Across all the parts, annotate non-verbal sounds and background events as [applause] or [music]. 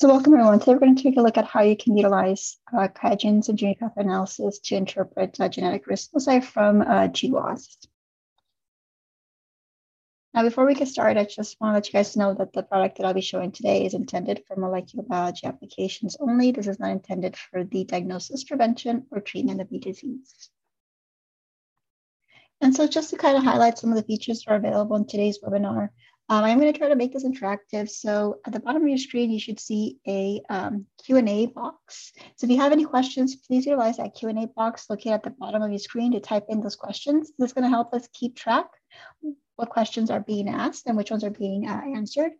So welcome everyone. Today we're going to take a look at how you can utilize uh, Ingenuity pathway analysis to interpret uh, genetic risk loci from uh, GWAS. Now, before we get started, I just want to let you guys know that the product that I'll be showing today is intended for molecular biology applications only. This is not intended for the diagnosis, prevention, or treatment of the disease. And so just to kind of highlight some of the features that are available in today's webinar, um, I'm going to try to make this interactive. So at the bottom of your screen, you should see a um, Q&A box. So if you have any questions, please utilize that Q&A box located at the bottom of your screen to type in those questions. This is going to help us keep track what questions are being asked and which ones are being uh, answered.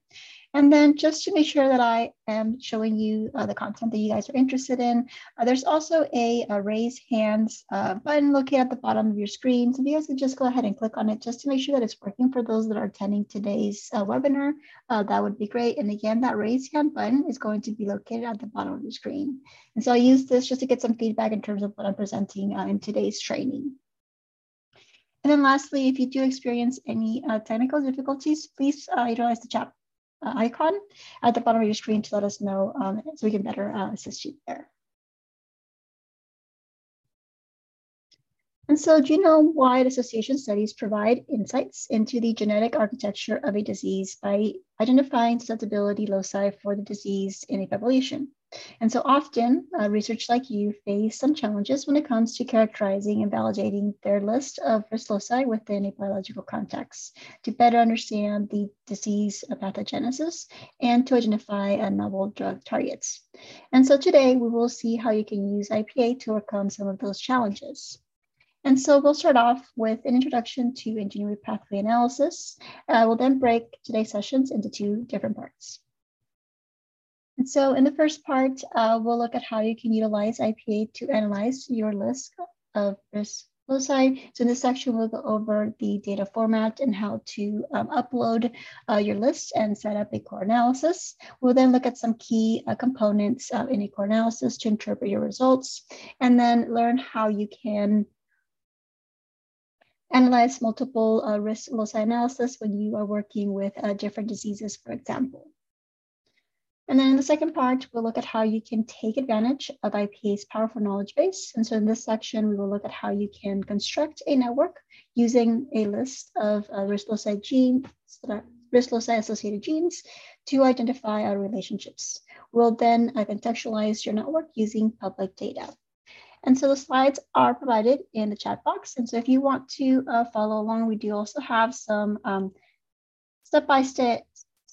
And then just to make sure that I am showing you uh, the content that you guys are interested in, uh, there's also a, a raise hands uh, button located at the bottom of your screen. So if you guys could just go ahead and click on it just to make sure that it's working for those that are attending today's uh, webinar, uh, that would be great. And again, that raise hand button is going to be located at the bottom of your screen. And so I use this just to get some feedback in terms of what I'm presenting uh, in today's training. And then lastly, if you do experience any uh, technical difficulties, please uh, utilize the chat uh, icon at the bottom of your screen to let us know um, so we can better uh, assist you there. And so do you genome-wide association studies provide insights into the genetic architecture of a disease by identifying susceptibility loci for the disease in a population. And so often, uh, research like you face some challenges when it comes to characterizing and validating their list of risk loci within a biological context to better understand the disease pathogenesis and to identify a novel drug targets. And so today we will see how you can use IPA to overcome some of those challenges. And so we'll start off with an introduction to Ingenuity pathway analysis. Uh, we'll then break today's sessions into two different parts. So in the first part, uh, we'll look at how you can utilize IPA to analyze your list of risk loci. So in this section, we'll go over the data format and how to um, upload uh, your list and set up a core analysis. We'll then look at some key uh, components uh, in a core analysis to interpret your results, and then learn how you can analyze multiple uh, risk loci analysis when you are working with uh, different diseases, for example. And then in the second part, we'll look at how you can take advantage of IPA's powerful knowledge base. And so in this section, we will look at how you can construct a network using a list of uh, loci genes, risk loci associated genes to identify our relationships. We'll then uh, contextualize your network using public data. And so the slides are provided in the chat box. And so if you want to uh, follow along, we do also have some um, step-by-step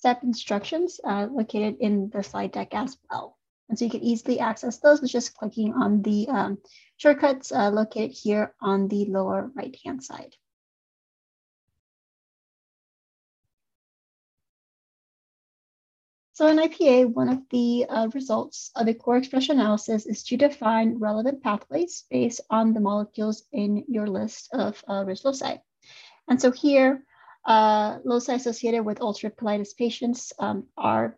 step instructions uh, located in the slide deck as well. And so you can easily access those with just clicking on the um, shortcuts uh, located here on the lower right-hand side. So in IPA, one of the uh, results of a core expression analysis is to define relevant pathways based on the molecules in your list of uh, risk loci. And so here, uh, loci associated with ulcerative colitis patients um, are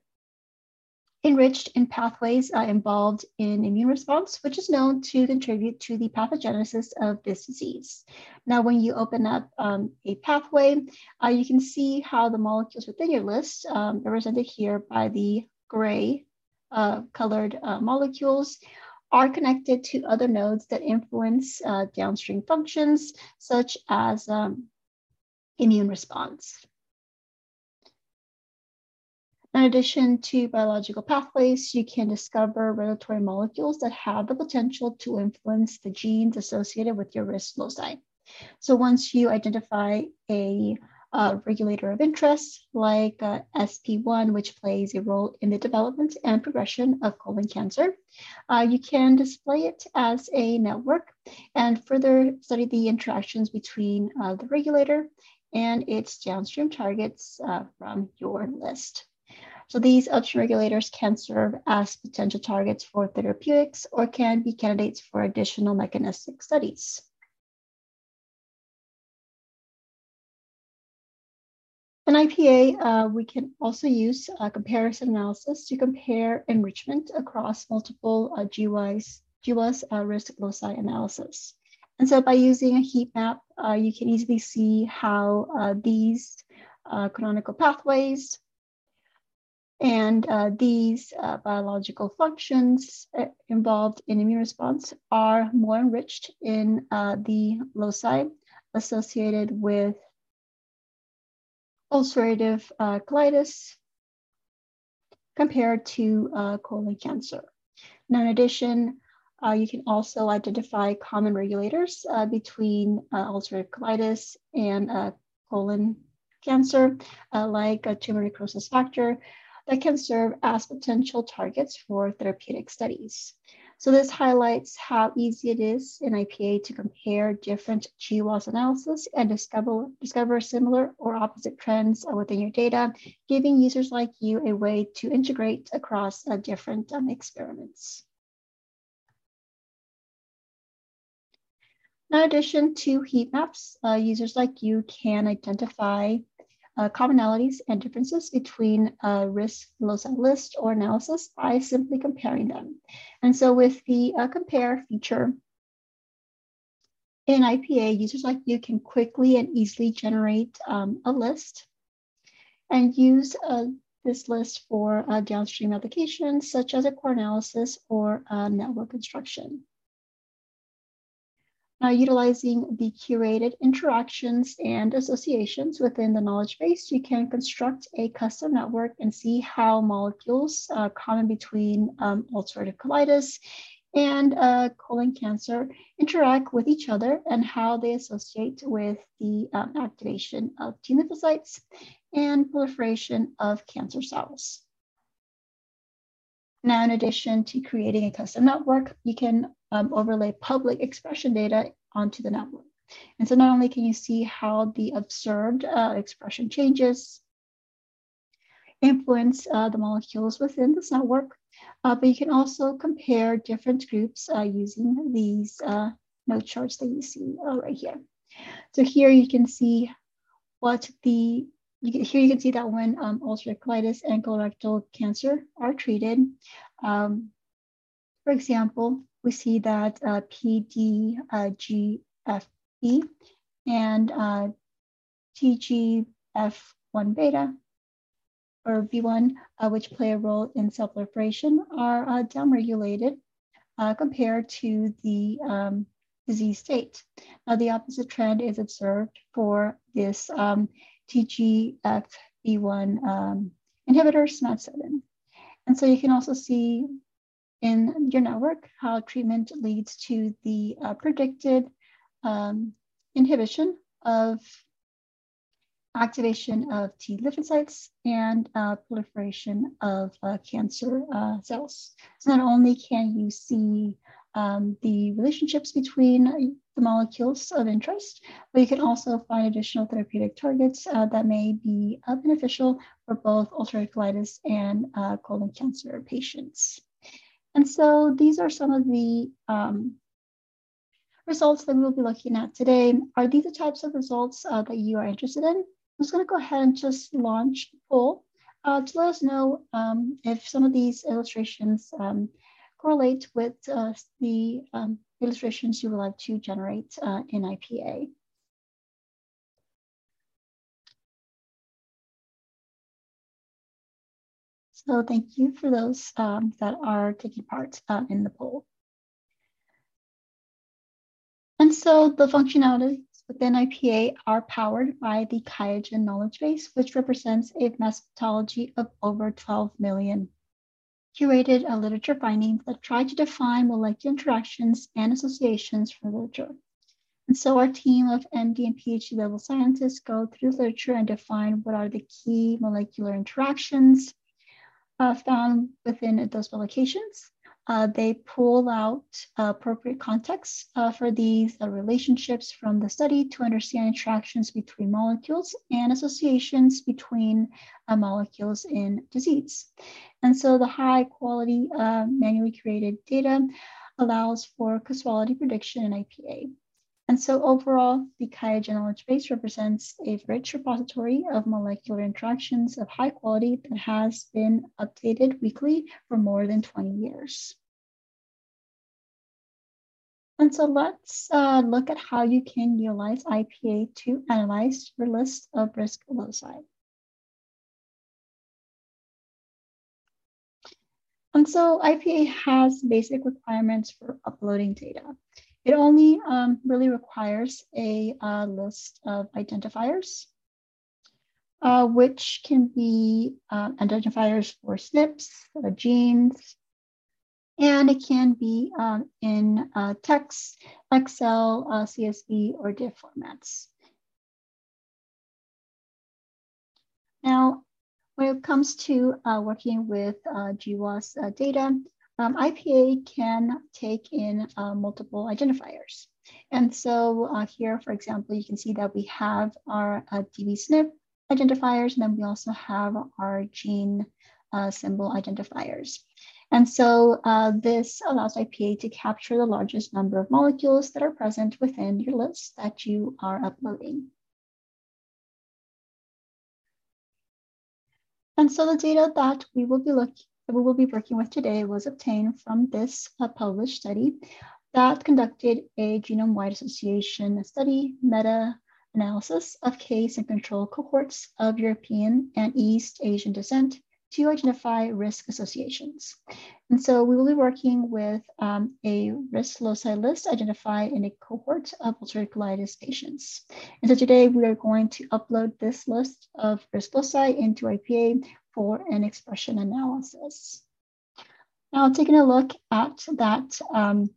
enriched in pathways uh, involved in immune response, which is known to contribute to the pathogenesis of this disease. Now, when you open up um, a pathway, uh, you can see how the molecules within your list, um, represented here by the gray uh, colored uh, molecules, are connected to other nodes that influence uh, downstream functions, such as um, immune response. In addition to biological pathways, you can discover regulatory molecules that have the potential to influence the genes associated with your risk loci. So once you identify a uh, regulator of interest like uh, SP1, which plays a role in the development and progression of colon cancer. Uh, you can display it as a network and further study the interactions between uh, the regulator and its downstream targets uh, from your list. So these upstream regulators can serve as potential targets for therapeutics or can be candidates for additional mechanistic studies. In IPA, uh, we can also use comparison analysis to compare enrichment across multiple uh, GWAS, GWAS uh, risk loci analysis. And so by using a heat map, uh, you can easily see how uh, these uh, canonical pathways And uh, these uh, biological functions involved in immune response are more enriched in the loci associated with ulcerative colitis compared to colon cancer. Now, in addition, Uh, you can also identify common regulators uh, between uh, ulcerative colitis and colon cancer, like a tumor necrosis factor, that can serve as potential targets for therapeutic studies. So this highlights how easy it is in IPA to compare different GWAS analysis and discover, discover similar or opposite trends within your data, giving users like you a way to integrate across uh, different um, experiments. In addition to heat maps, uh, users like you can identify uh, commonalities and differences between a risk loci list or analysis by simply comparing them. And so with the uh, compare feature in IPA, users like you can quickly and easily generate um, a list and use uh, this list for uh, downstream applications such as a core analysis or network construction uh, utilizing the curated interactions and associations within the knowledge base, you can construct a custom network and see how molecules uh, common between um, ulcerative colitis and uh, colon cancer interact with each other and how they associate with the um, activation of T lymphocytes and proliferation of cancer cells. Now, in addition to creating a custom network, you can um, overlay public expression data onto the network. And so not only can you see how the observed uh, expression changes influence uh, the molecules within this network, uh, but you can also compare different groups uh, using these uh, node charts that you see uh, right here. So here you can see what the you can, here you can see that when um, ulcerative colitis and colorectal cancer are treated, um, for example, we see that uh, PDGFB and uh, TGF1 beta or V1, uh, which play a role in cell proliferation, are uh, downregulated uh, compared to the um, disease state. Now, the opposite trend is observed for this um, TGFB1 um, inhibitor, SMAD7. And so you can also see in your network how treatment leads to the uh, predicted um, inhibition of activation of T lymphocytes and uh, proliferation of uh, cancer uh, cells. So not only can you see um, the relationships between the molecules of interest, but you can also find additional therapeutic targets uh, that may be uh, beneficial for both ulcerative colitis and uh, colon cancer patients. And so these are some of the um, results that we will be looking at today. Are these the types of results uh, that you are interested in? I'm just going to go ahead and just launch a poll uh, to let us know um, if some of these illustrations um, correlate with uh, the um, illustrations you would like to generate uh, in IPA. So thank you for those um, that are taking part uh, in the poll. And so the functionalities within IPA are powered by the QIAGEN knowledge base, which represents a methodology of over 12 million curated a literature findings that try to define molecular interactions and associations from literature. And so our team of MD and PhD level scientists go through literature and define what are the key molecular interactions uh, found within those publications. Uh, they pull out appropriate context uh, for these uh, relationships from the study to understand interactions between molecules and associations between uh, molecules in disease. And so the high quality manually created data allows for causality prediction in IPA. And so overall, the QIAGEN knowledge base represents a rich repository of molecular interactions of high quality that has been updated weekly for more than 20 years. And so let's uh, look at how you can utilize IPA to analyze your list of risk loci. And so IPA has basic requirements for uploading data. It only um, really requires a uh, list of identifiers, uh, which can be uh, identifiers for SNPs, uh, genes, and it can be um, in uh, text, Excel, uh, CSV, or DIF formats. Now, when it comes to working with GWAS data, um, IPA can take in uh, multiple identifiers. And so uh, here, for example, you can see that we have our uh, dbSNP identifiers, and then we also have our gene uh, symbol identifiers. And so uh, this allows IPA to capture the largest number of molecules that are present within your list that you are uploading. And so the data that we will be looking that we will be working with today was obtained from this uh, published study that conducted a genome-wide association study meta-analysis of case and control cohorts of European and East Asian descent to identify risk associations. And so we will be working with um, a risk loci list identified in a cohort of ulcerative colitis patients. And so today we are going to upload this list of risk loci into IPA for an expression analysis. Now, taking a look at that um,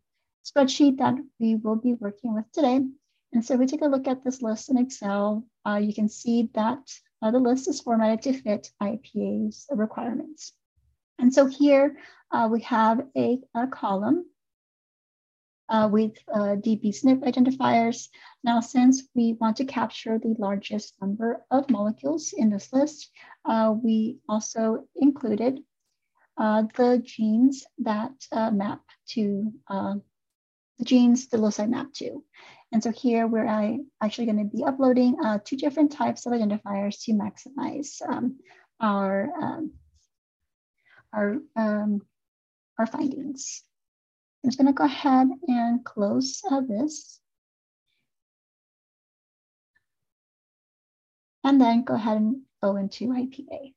spreadsheet that we will be working with today. And so if we take a look at this list in Excel, uh, you can see that uh, the list is formatted to fit IPA's requirements. And so here uh, we have a, a column uh, with uh, dbSNP identifiers. Now, since we want to capture the largest number of molecules in this list, uh, we also included uh, the genes that uh, map to uh, the genes the loci map to. And so here we're actually going to be uploading two different types of identifiers to maximize um, our, um, our, um, our findings. I'm just gonna go ahead and close uh, this. And then go ahead and go into IPA.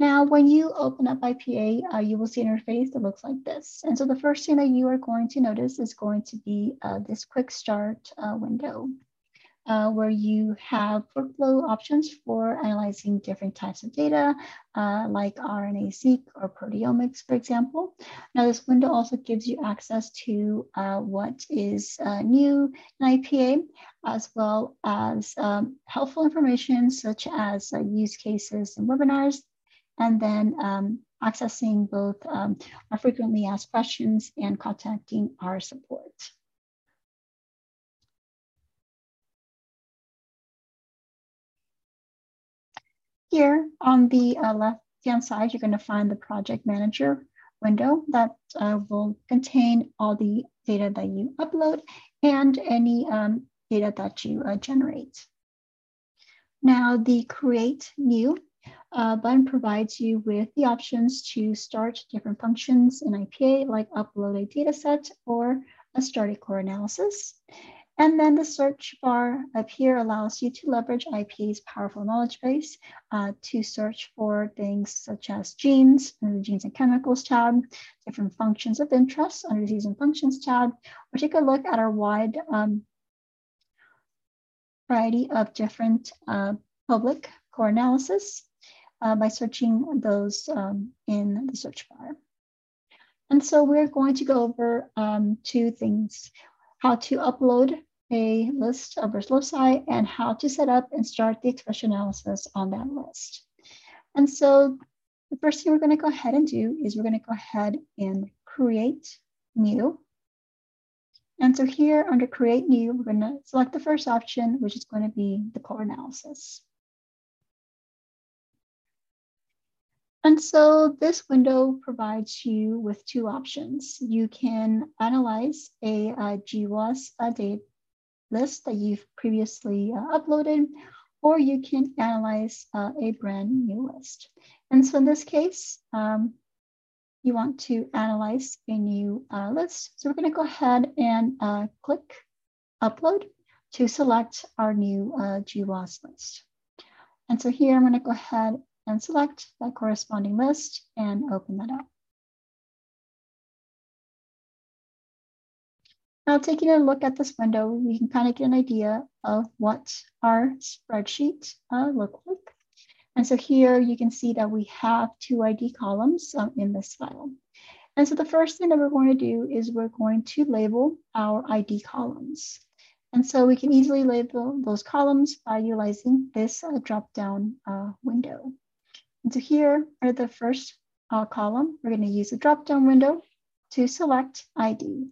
Now, when you open up IPA, uh, you will see an interface that looks like this. And so the first thing that you are going to notice is going to be uh, this quick start uh, window uh, where you have workflow options for analyzing different types of data, uh, like RNA-seq or proteomics, for example. Now, this window also gives you access to uh, what is uh, new in IPA, as well as um, helpful information such as uh, use cases and webinars, and then um, accessing both um, our frequently asked questions and contacting our support. Here on the uh, left-hand side, you're going to find the project manager window that uh, will contain all the data that you upload and any um, data that you uh, generate. Now, the Create New uh, button provides you with the options to start different functions in IPA, like upload a data set or a start a core analysis. And then the search bar up here allows you to leverage IPA's powerful knowledge base uh, to search for things such as genes under the Genes and Chemicals tab, different functions of interest under Disease and Functions tab, or take a look at our wide um, variety of different uh, public core analysis uh, by searching those um, in the search bar. And so we're going to go over um, two things how to upload a list of risk loci, and how to set up and start the expression analysis on that list. And so the first thing we're going to go ahead and do is we're going to go ahead and create new. And so here under create new, we're going to select the first option, which is going to be the core analysis. And so this window provides you with two options. You can analyze a, a GWAS a data list that you've previously uh, uploaded, or you can analyze uh, a brand new list. And so in this case, um, you want to analyze a new uh, list. So we're gonna go ahead and uh, click upload to select our new uh, GWAS list. And so here I'm gonna go ahead and select that corresponding list and open that up. Now taking a look at this window, we can kind of get an idea of what our spreadsheet uh, look like. And so here you can see that we have two ID columns um, in this file. And so the first thing that we're going to do is we're going to label our ID columns. And so we can easily label those columns by utilizing this uh, drop-down uh, window. So here are the first uh, column. We're going to use a drop-down window to select ID.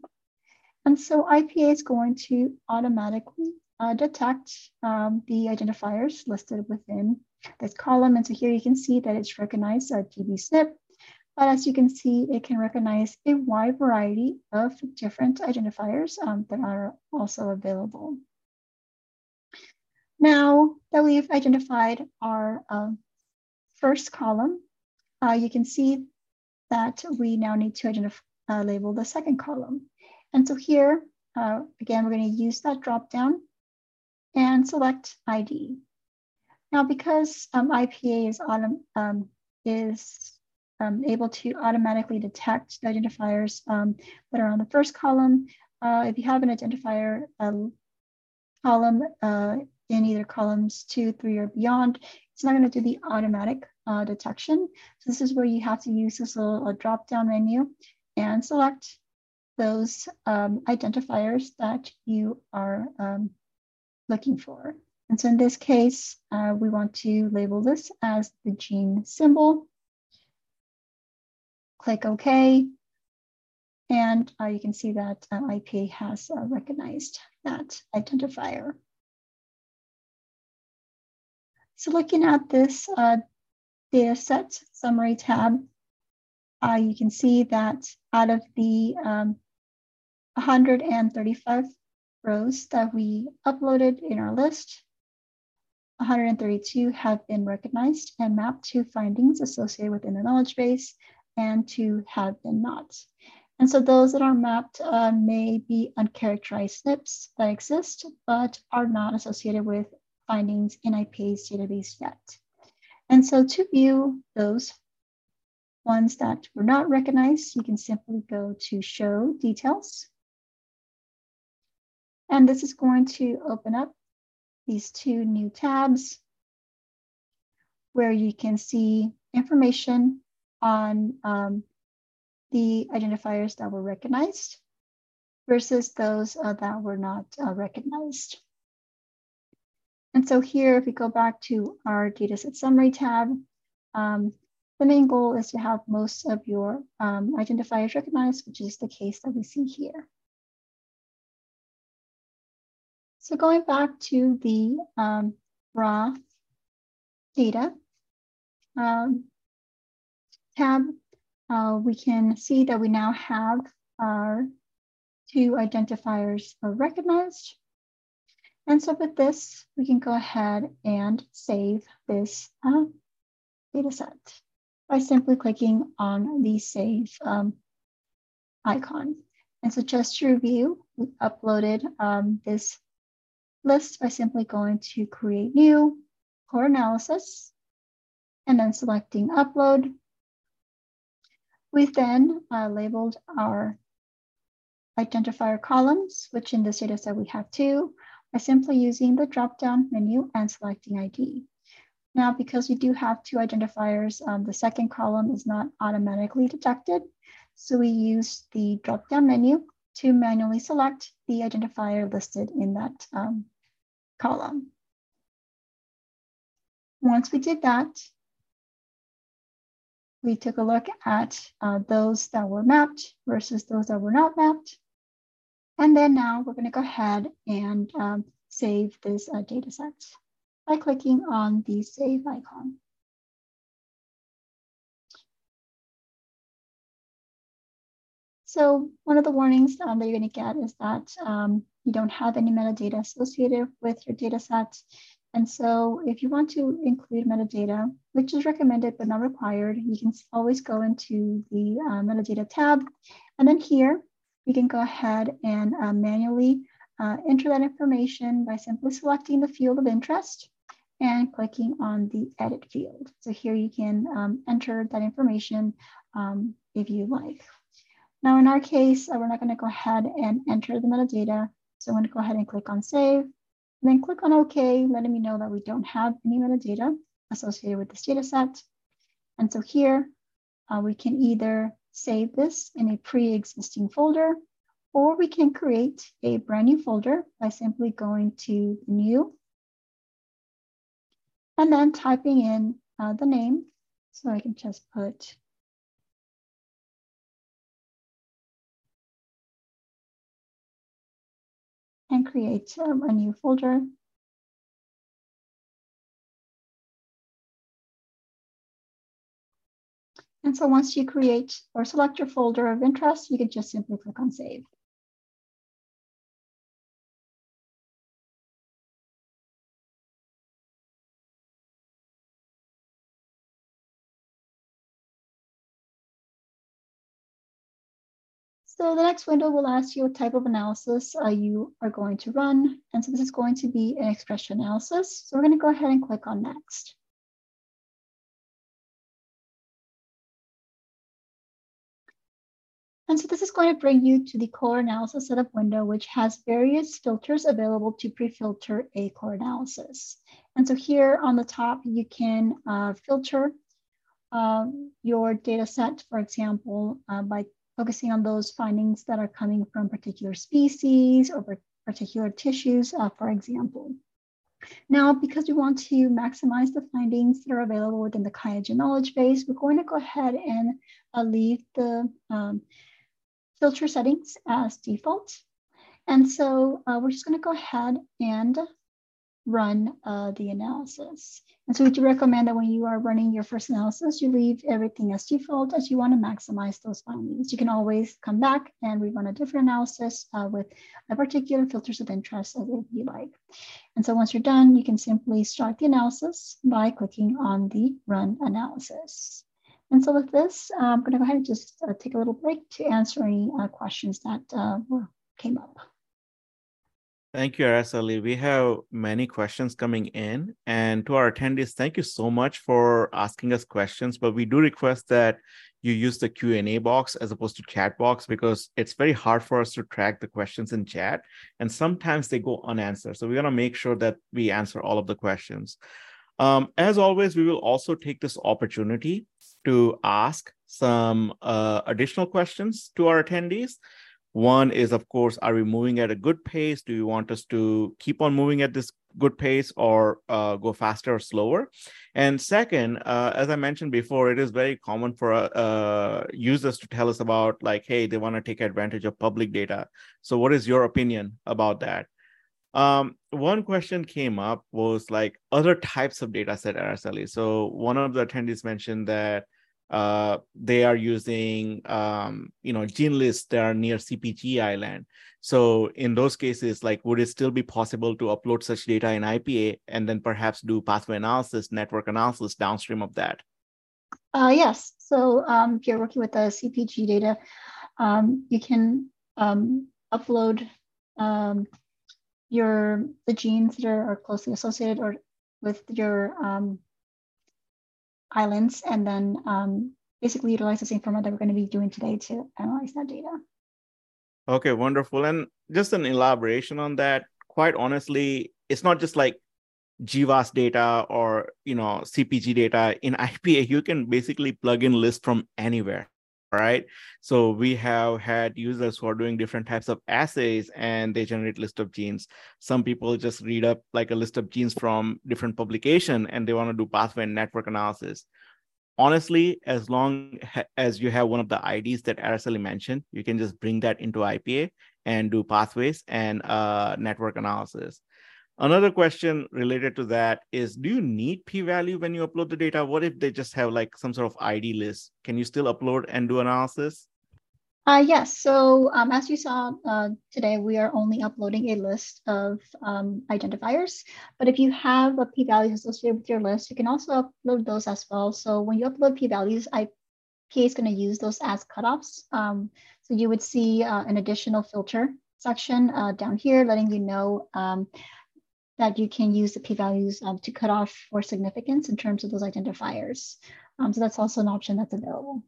And so IPA is going to automatically uh, detect um, the identifiers listed within this column. And so here you can see that it's recognized a dbSNP, but as you can see, it can recognize a wide variety of different identifiers um, that are also available. Now that we've identified our uh, first column, uh, you can see that we now need to identify, uh, label the second column. And so here, uh, again, we're going to use that drop down and select ID. Now, because um, IPA is, autom um, is um, able to automatically detect the identifiers um, that are on the first column, uh, if you have an identifier um, column uh, in either columns two, three, or beyond, it's not going to do the automatic uh, detection. So this is where you have to use this little drop-down menu and select those um, identifiers that you are um, looking for. And so in this case, uh, we want to label this as the gene symbol. Click OK. And uh, you can see that uh, IPA has uh, recognized that identifier. So looking at this uh, data set summary tab, uh, you can see that out of the um, 135 rows that we uploaded in our list, 132 have been recognized and mapped to findings associated within the knowledge base, and two have been not. And so those that are mapped uh, may be uncharacterized SNPs that exist, but are not associated with findings in IPA's database yet. And so to view those ones that were not recognized, you can simply go to show details and this is going to open up these two new tabs where you can see information on um, the identifiers that were recognized versus those uh, that were not uh, recognized. And so here, if we go back to our dataset summary tab, um, the main goal is to have most of your um, identifiers recognized, which is the case that we see here. So going back to the um, raw data um, tab, uh, we can see that we now have our two identifiers recognized. And so with this, we can go ahead and save this uh, data set by simply clicking on the save um, icon. And so just to review, we uploaded um, this list by simply going to create new core analysis and then selecting upload. We've then uh, labeled our identifier columns, which in this data set we have two, by simply using the drop-down menu and selecting ID. Now, because we do have two identifiers, um, the second column is not automatically detected. So we use the drop-down menu to manually select the identifier listed in that um, column. Once we did that, we took a look at uh, those that were mapped versus those that were not mapped. And then now we're going to go ahead and um, save this uh, data set by clicking on the save icon. So one of the warnings um, that you're going to get is that um, you don't have any metadata associated with your data set. And so if you want to include metadata, which is recommended but not required, you can always go into the uh, metadata tab. And then here, you can go ahead and uh, manually uh, enter that information by simply selecting the field of interest and clicking on the edit field. So here you can um, enter that information um, if you like. Now in our case, uh, we're not gonna go ahead and enter the metadata. So I'm gonna go ahead and click on save, then click on okay, letting me know that we don't have any metadata associated with this data set. And so here, uh, we can either save this in a pre-existing folder, or we can create a brand new folder by simply going to new and then typing in uh, the name. So I can just put and create um, a new folder. And so once you create or select your folder of interest, you can just simply click on save. So the next window will ask you what type of analysis uh, you are going to run. And so this is going to be an expression analysis. So we're going to go ahead and click on next. And so this is going to bring you to the core analysis setup window, which has various filters available to pre-filter a core analysis. And so here on the top, you can uh, filter uh, your data set, for example, uh, by focusing on those findings that are coming from particular species or particular tissues, uh, for example. Now, because we want to maximize the findings that are available within the QIAGEN knowledge base, we're going to go ahead and uh, leave the um, filter settings as default. And so uh, we're just going to go ahead and run uh, the analysis. And so we do recommend that when you are running your first analysis, you leave everything as default as you want to maximize those findings. You can always come back and rerun a different analysis uh, with a particular filters of interest as if you like. And so once you're done, you can simply start the analysis by clicking on the run analysis. And so with this, I'm going to go ahead and just uh, take a little break to answer any uh, questions that uh, came up. Thank you, Araceli. We have many questions coming in. And to our attendees, thank you so much for asking us questions. But we do request that you use the Q&A box as opposed to chat box because it's very hard for us to track the questions in chat. And sometimes they go unanswered. So we want to make sure that we answer all of the questions. Um, as always, we will also take this opportunity to ask some uh, additional questions to our attendees. One is, of course, are we moving at a good pace? Do you want us to keep on moving at this good pace or uh, go faster or slower? And second, uh, as I mentioned before, it is very common for uh, users to tell us about, like, hey, they want to take advantage of public data. So, what is your opinion about that? Um, one question came up was like other types of data set Araceli. So, one of the attendees mentioned that uh, they are using um, you know gene lists that are near CpG island. So in those cases, like would it still be possible to upload such data in IPA and then perhaps do pathway analysis, network analysis downstream of that? Uh, yes. So um, if you're working with the CpG data, um, you can um, upload um, your the genes that are, are closely associated or with your um, islands and then um, basically utilize the same format that we're going to be doing today to analyze that data. Okay, wonderful. And just an elaboration on that, quite honestly, it's not just like GWAS data or you know CpG data in IPA. You can basically plug in lists from anywhere right? So we have had users who are doing different types of assays and they generate list of genes. Some people just read up like a list of genes from different publication and they want to do pathway and network analysis. Honestly, as long as you have one of the IDs that Araceli mentioned, you can just bring that into IPA and do pathways and uh, network analysis. Another question related to that is Do you need p value when you upload the data? What if they just have like some sort of ID list? Can you still upload and do analysis? Uh, yes. So um, as you saw uh, today, we are only uploading a list of um, identifiers. But if you have a p-value associated with your list, you can also upload those as well. So when you upload p-values, IPA is going to use those as cutoffs. Um, so you would see uh, an additional filter section uh, down here letting you know um, that you can use the p-values um, to cut off for significance in terms of those identifiers. Um, so that's also an option that's available.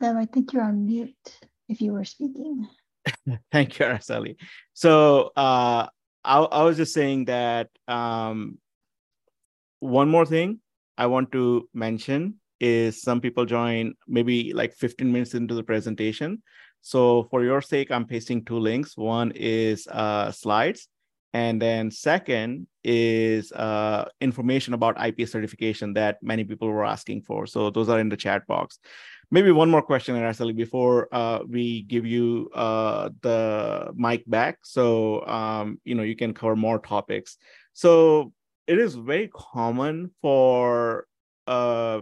Deb, I think you're on mute if you were speaking. [laughs] Thank you, Araceli. So uh, I, I, was just saying that um, one more thing I want to mention is some people join maybe like 15 minutes into the presentation. So for your sake, I'm pasting two links. One is uh, slides, and then second is uh, information about IPA certification that many people were asking for. So those are in the chat box maybe one more question, Araceli, before uh, we give you uh, the mic back. So, um, you know, you can cover more topics. So it is very common for uh,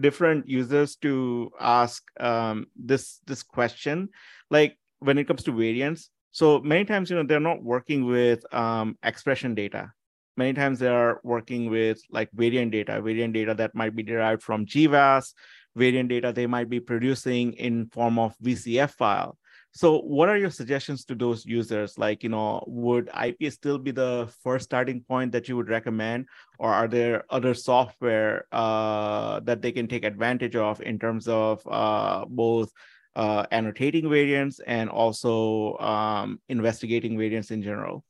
different users to ask um, this this question, like when it comes to variants. So many times, you know, they're not working with um, expression data. Many times they are working with like variant data, variant data that might be derived from GWAS, variant data they might be producing in form of VCF file. So what are your suggestions to those users? Like, you know, would IPA still be the first starting point that you would recommend? Or are there other software uh, that they can take advantage of in terms of uh, both uh, annotating variants and also um, investigating variants in general?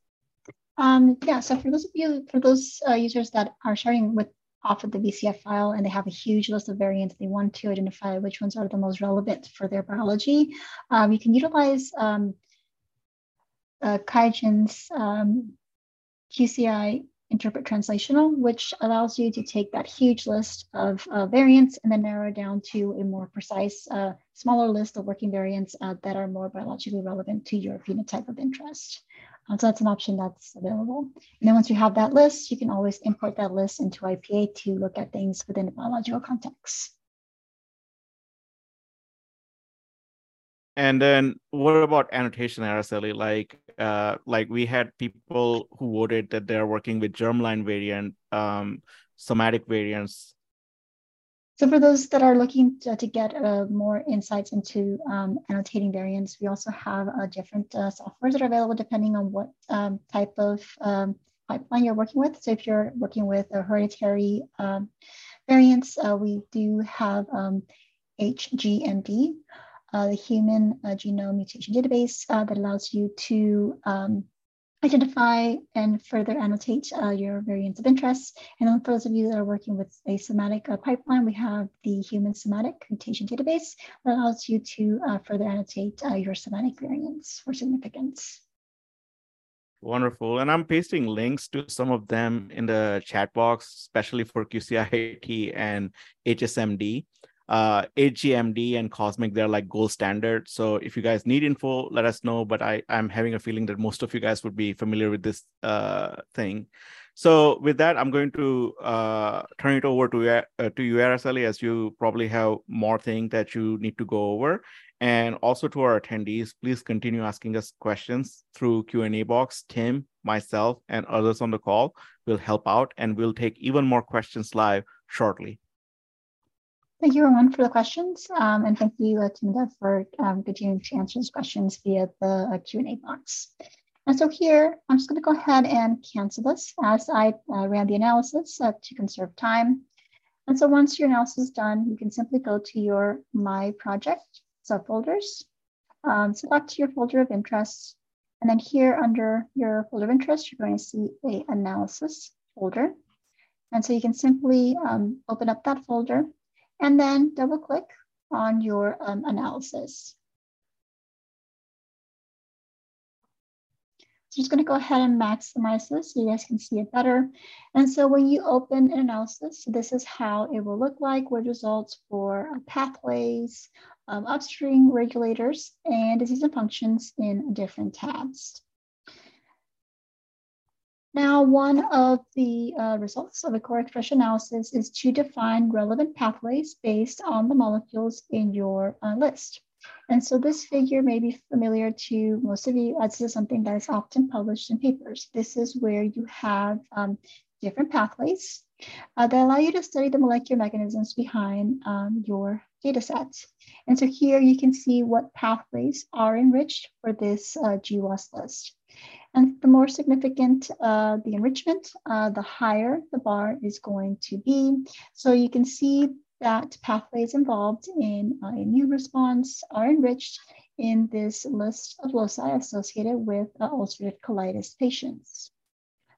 Um, yeah, so for those of you, for those uh, users that are starting with off of the VCF file and they have a huge list of variants. They want to identify which ones are the most relevant for their biology. Um, you can utilize um, uh, QIAGEN's um, QCI interpret translational, which allows you to take that huge list of uh, variants and then narrow down to a more precise, uh, smaller list of working variants uh, that are more biologically relevant to your phenotype of interest. Um, so that's an option that's available. And then once you have that list, you can always import that list into IPA to look at things within the biological context. And then what about annotation, Araceli? Like, uh, like we had people who voted that they're working with germline variant, um, somatic variants, so for those that are looking to, to get uh, more insights into um, annotating variants, we also have uh, different uh, softwares that are available depending on what um, type of um, pipeline you're working with. So if you're working with a hereditary um, variants, uh, we do have HGMD, um, uh, the Human uh, Genome Mutation Database that allows you to um, identify and further annotate uh, your variants of interest. And then for those of you that are working with a somatic uh, pipeline, we have the human somatic mutation database that allows you to uh, further annotate uh, your somatic variants for significance. Wonderful. And I'm pasting links to some of them in the chat box, especially for QCIT and HSMD uh HGMD and Cosmic, they're like gold standard. So if you guys need info, let us know. But I, I'm having a feeling that most of you guys would be familiar with this uh thing. So with that, I'm going to uh, turn it over to, uh, to you, as you probably have more things that you need to go over. And also to our attendees, please continue asking us questions through Q&A box. Tim, myself, and others on the call will help out, and we'll take even more questions live shortly. Thank you, everyone, for the questions. Um, and thank you, uh, for um, continuing to answer those questions via the uh, Q&A box. And so here, I'm just going to go ahead and cancel this as I uh, ran the analysis uh, to conserve time. And so once your analysis is done, you can simply go to your My Project subfolders, um, select your folder of interest, and then here under your folder of interest, you're going to see a analysis folder. And so you can simply um, open up that folder and then double click on your um, analysis. So I'm just gonna go ahead and maximize this so you guys can see it better. And so when you open an analysis, this is how it will look like with results for uh, pathways, um, upstream regulators, and disease and functions in different tabs. Now, one of the uh, results of a core expression analysis is to define relevant pathways based on the molecules in your uh, list. And so this figure may be familiar to most of you. This is something that is often published in papers. This is where you have um, different pathways uh, that allow you to study the molecular mechanisms behind um, your data sets. And so here you can see what pathways are enriched for this uh, GWAS list. And the more significant uh, the enrichment, uh, the higher the bar is going to be. So you can see that pathways involved in uh, immune response are enriched in this list of loci associated with uh, ulcerative colitis patients.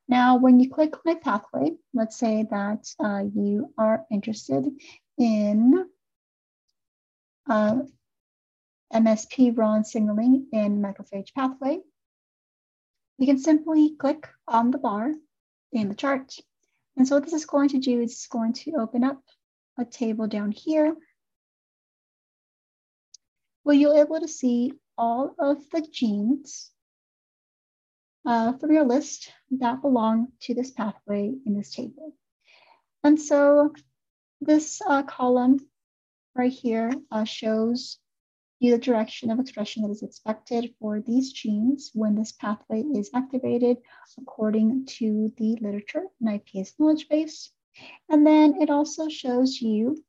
Now, when you click on a pathway, let's say that uh, you are interested in uh, MSP RON signaling in macrophage pathway, you can simply click on the bar in the chart. And so what this is going to do is it's going to open up a table down here where you'll be able to see all of the genes uh, from your list that belong to this pathway in this table. And so this uh, column right here uh, shows the direction of expression that is expected for these genes when this pathway is activated according to the literature and IPA's knowledge base. And then it also shows you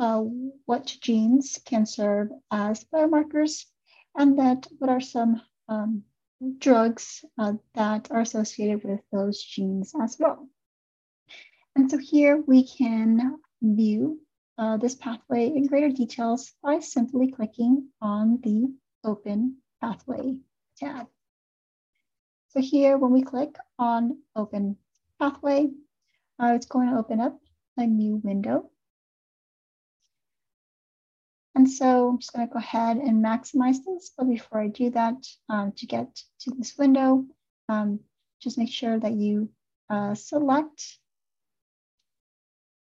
uh, what genes can serve as biomarkers and that what are some um, drugs uh, that are associated with those genes as well. And so here we can view uh, this pathway in greater details by simply clicking on the Open Pathway tab. So here, when we click on Open Pathway, uh, it's going to open up a new window. And so I'm just going to go ahead and maximize this. But before I do that, um, to get to this window, um, just make sure that you uh, select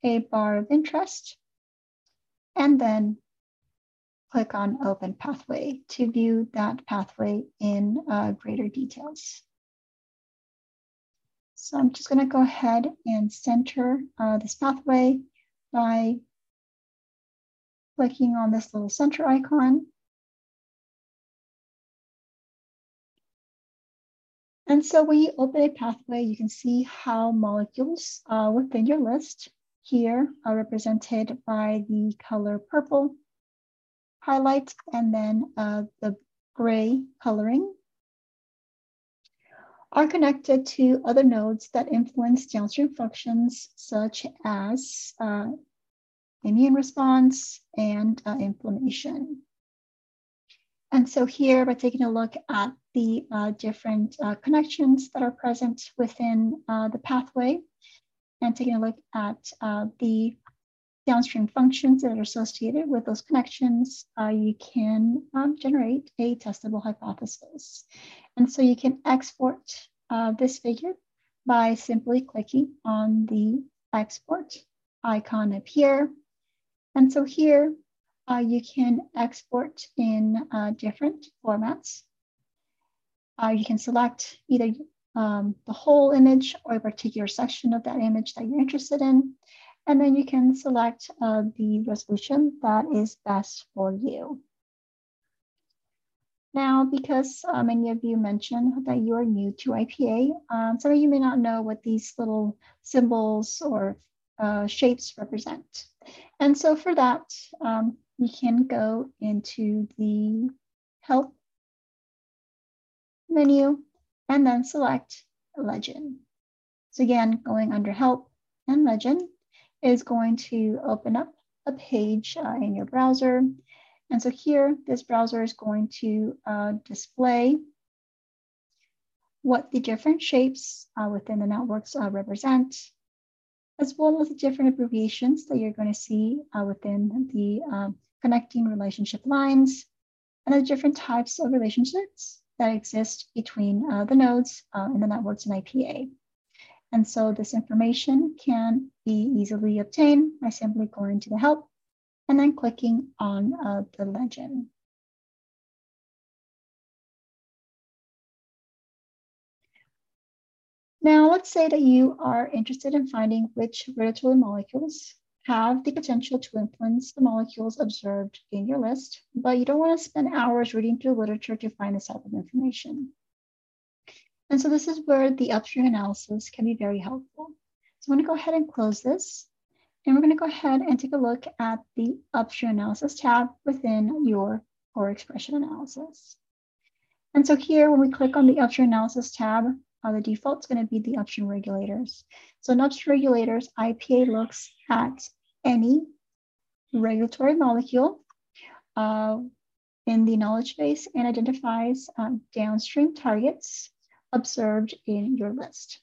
a bar of interest and then click on Open Pathway to view that pathway in uh, greater details. So I'm just going to go ahead and center uh, this pathway by clicking on this little center icon. And so when you open a pathway, you can see how molecules uh, within your list here are represented by the color purple highlight and then uh, the gray coloring are connected to other nodes that influence downstream functions such as uh, immune response, and uh, inflammation. And so here, by taking a look at the uh, different uh, connections that are present within uh, the pathway, and taking a look at uh, the downstream functions that are associated with those connections, uh, you can um, generate a testable hypothesis. And so you can export this figure by simply clicking on the export icon up here and so here uh, you can export in uh, different formats. Uh, you can select either um, the whole image or a particular section of that image that you're interested in. And then you can select uh, the resolution that is best for you. Now, because uh, many of you mentioned that you are new to IPA, um, some of you may not know what these little symbols or uh, shapes represent. And so for that, um, you can go into the help menu and then select legend. So again, going under help and legend is going to open up a page uh, in your browser. And so here, this browser is going to uh, display what the different shapes uh, within the networks uh, represent as well as the different abbreviations that you're going to see uh, within the um, connecting relationship lines and the different types of relationships that exist between uh, the nodes uh, in the networks and IPA. And so this information can be easily obtained by simply going to the help and then clicking on uh, the legend. Now, let's say that you are interested in finding which regulatory molecules have the potential to influence the molecules observed in your list, but you don't want to spend hours reading through literature to find this type of information. And so this is where the upstream analysis can be very helpful. So I'm going to go ahead and close this. And we're going to go ahead and take a look at the upstream analysis tab within your core expression analysis. And so here, when we click on the upstream analysis tab, uh, the default is going to be the upstream regulators. So in upstream regulators, IPA looks at any regulatory molecule uh, in the knowledge base and identifies um, downstream targets observed in your list.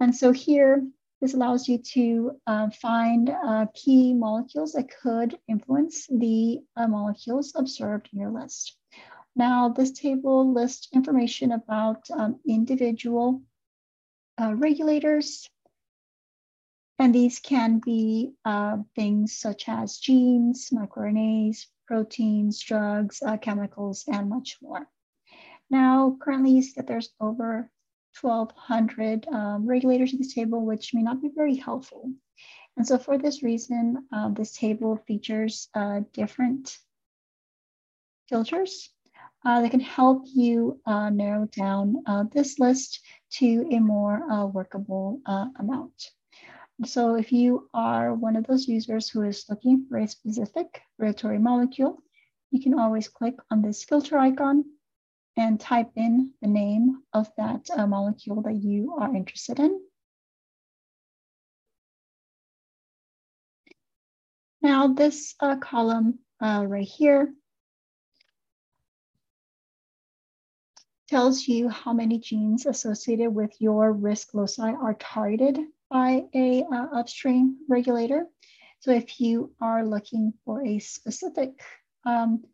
And so here, this allows you to uh, find uh, key molecules that could influence the uh, molecules observed in your list. Now, this table lists information about um, individual uh, regulators, and these can be uh, things such as genes, microRNAs, proteins, drugs, uh, chemicals, and much more. Now, currently you see that there's over 1,200 um, regulators in this table, which may not be very helpful. And so for this reason, uh, this table features uh, different filters uh, that can help you uh, narrow down uh, this list to a more uh, workable amount. So if you are one of those users who is looking for a specific regulatory molecule, you can always click on this filter icon and type in the name of that uh, molecule that you are interested in. Now this uh, column uh, right here tells you how many genes associated with your risk loci are targeted by a uh, upstream regulator. So if you are looking for a specific um,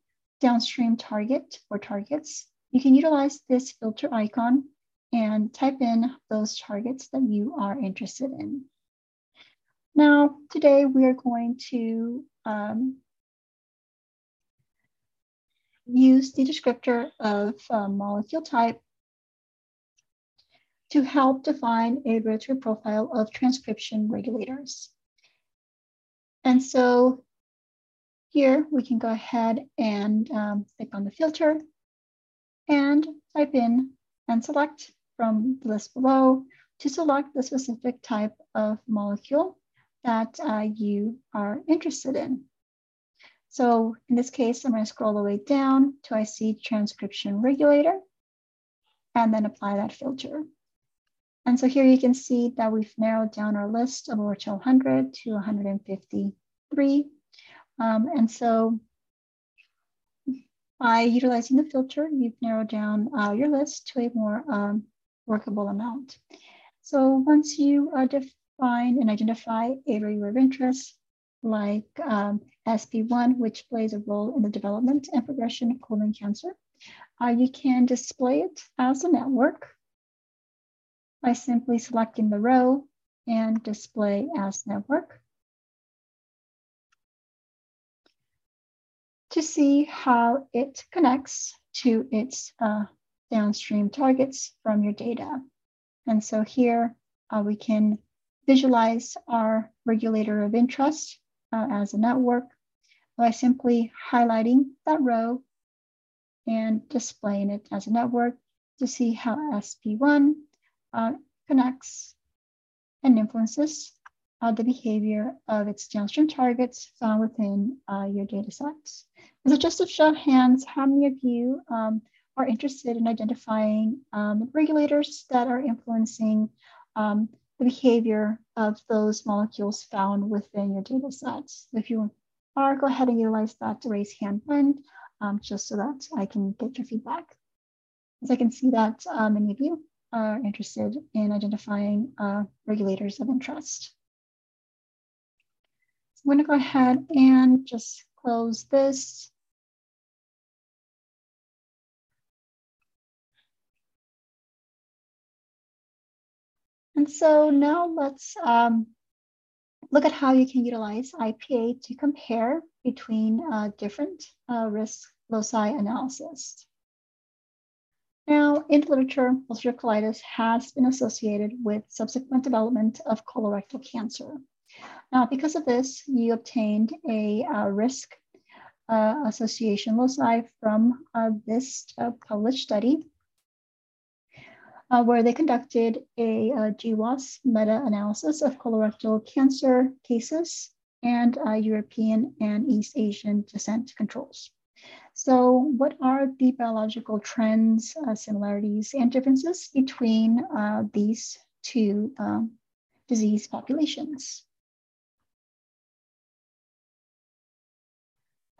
downstream target or targets, you can utilize this filter icon and type in those targets that you are interested in. Now, today we are going to um, use the descriptor of uh, molecule type to help define a regulatory profile of transcription regulators. And so here we can go ahead and um, click on the filter and type in and select from the list below to select the specific type of molecule that uh, you are interested in. So in this case, I'm going to scroll all the way down to I see transcription regulator and then apply that filter. And so here you can see that we've narrowed down our list of over 1,200 to 153. Um, and so by utilizing the filter, you've narrowed down uh, your list to a more um, workable amount. So once you uh, define and identify a area of interest, like um, SP1, which plays a role in the development and progression of colon cancer, uh, you can display it as a network by simply selecting the row and display as network. to see how it connects to its uh, downstream targets from your data. And so here uh, we can visualize our regulator of interest uh, as a network by simply highlighting that row and displaying it as a network to see how SP1 uh, connects and influences uh, the behavior of its downstream targets found within uh, your data sets. So just a show of hands, how many of you um, are interested in identifying um, regulators that are influencing um, the behavior of those molecules found within your data sets? If you are, go ahead and utilize that to raise hand um, just so that I can get your feedback. As I can see that uh, many of you are interested in identifying uh, regulators of interest. I'm going to go ahead and just close this. And so now let's um, look at how you can utilize IPA to compare between uh, different uh, risk loci analysis. Now, in the literature, ulcerative colitis has been associated with subsequent development of colorectal cancer. Now, because of this, you obtained a uh, risk uh, association loci from uh, this uh, published study uh, where they conducted a, a GWAS meta-analysis of colorectal cancer cases and uh, European and East Asian descent controls. So what are the biological trends, uh, similarities, and differences between uh, these two um, disease populations?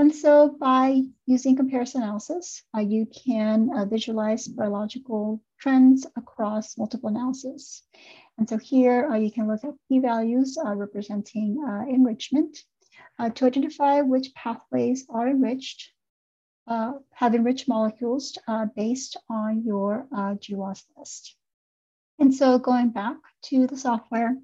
And so by using comparison analysis, uh, you can uh, visualize biological trends across multiple analysis. And so here uh, you can look at p-values uh, representing uh, enrichment uh, to identify which pathways are enriched, have enriched molecules based on your GWAS list. And so going back to the software,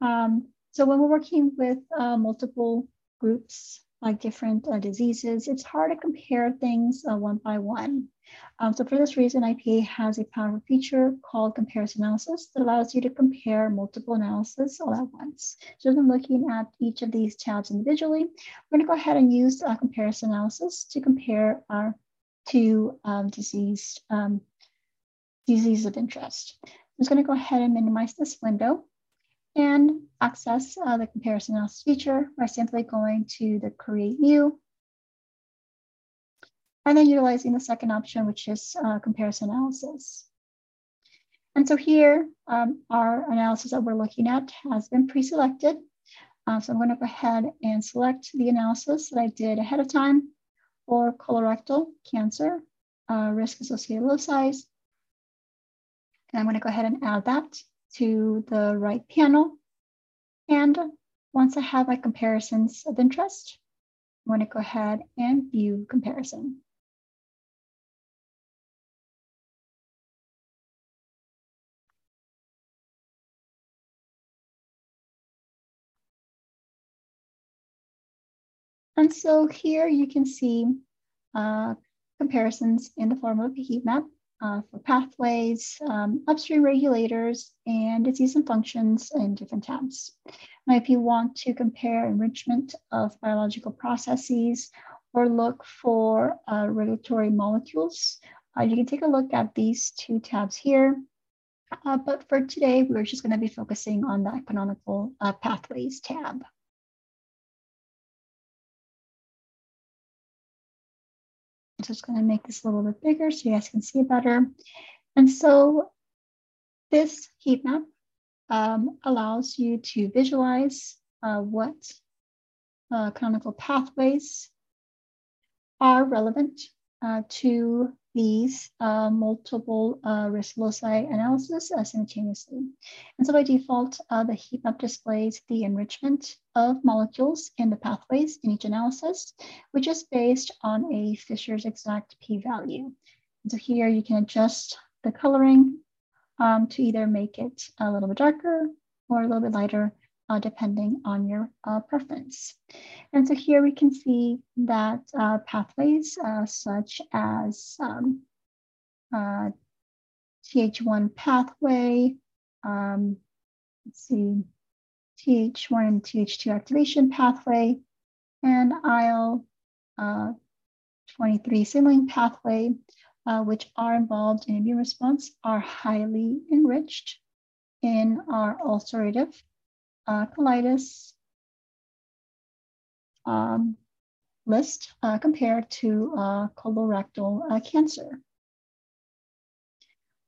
um, so when we're working with multiple groups like different uh, diseases, it's hard to compare things uh, one by one. Um, so for this reason, IPA has a powerful feature called comparison analysis that allows you to compare multiple analysis all at once. So than looking at each of these tabs individually, we're gonna go ahead and use uh, comparison analysis to compare our two um, disease, um, diseases of interest. I'm just gonna go ahead and minimize this window and access uh, the comparison analysis feature by simply going to the create new and then utilizing the second option, which is uh, comparison analysis. And so here, um, our analysis that we're looking at has been pre-selected. Uh, so I'm going to go ahead and select the analysis that I did ahead of time for colorectal cancer, uh, risk associated loci. And I'm going to go ahead and add that to the right panel. And once I have my comparisons of interest, I'm going to go ahead and view comparison. And so here you can see uh, comparisons in the form of a heat map uh, for pathways, um, upstream regulators, and disease and functions in different tabs. Now, if you want to compare enrichment of biological processes or look for uh, regulatory molecules, uh, you can take a look at these two tabs here. Uh, but for today, we're just going to be focusing on the canonical uh, pathways tab. Just going to make this a little bit bigger so you guys can see better. And so this heat map um, allows you to visualize uh, what uh, canonical pathways are relevant uh, to these uh, multiple uh, risk loci analysis uh, simultaneously. And so by default, uh, the heat map displays the enrichment of molecules in the pathways in each analysis, which is based on a Fisher's exact p-value. So here you can adjust the coloring um, to either make it a little bit darker or a little bit lighter uh, depending on your uh, preference. And so here we can see that uh, pathways uh, such as um, uh, TH1 pathway, um, let's see, TH1 and TH2 activation pathway, and IL uh, 23 signaling pathway, which are involved in immune response, are highly enriched in our ulcerative uh, colitis um, list uh, compared to uh, colorectal uh, cancer.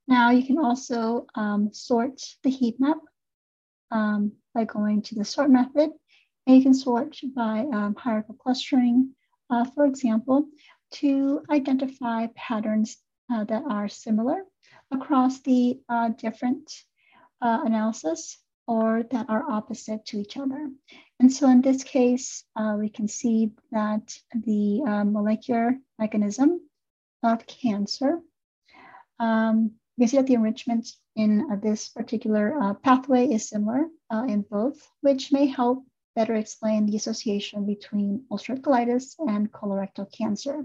Now you can also um, sort the heat map um, by going to the sort method, and you can sort by um, hierarchical clustering, uh, for example, to identify patterns uh, that are similar across the different analysis or that are opposite to each other. And so in this case, uh, we can see that the uh, molecular mechanism of cancer, um, we see that the enrichment in uh, this particular uh, pathway is similar uh, in both, which may help better explain the association between ulcerative colitis and colorectal cancer.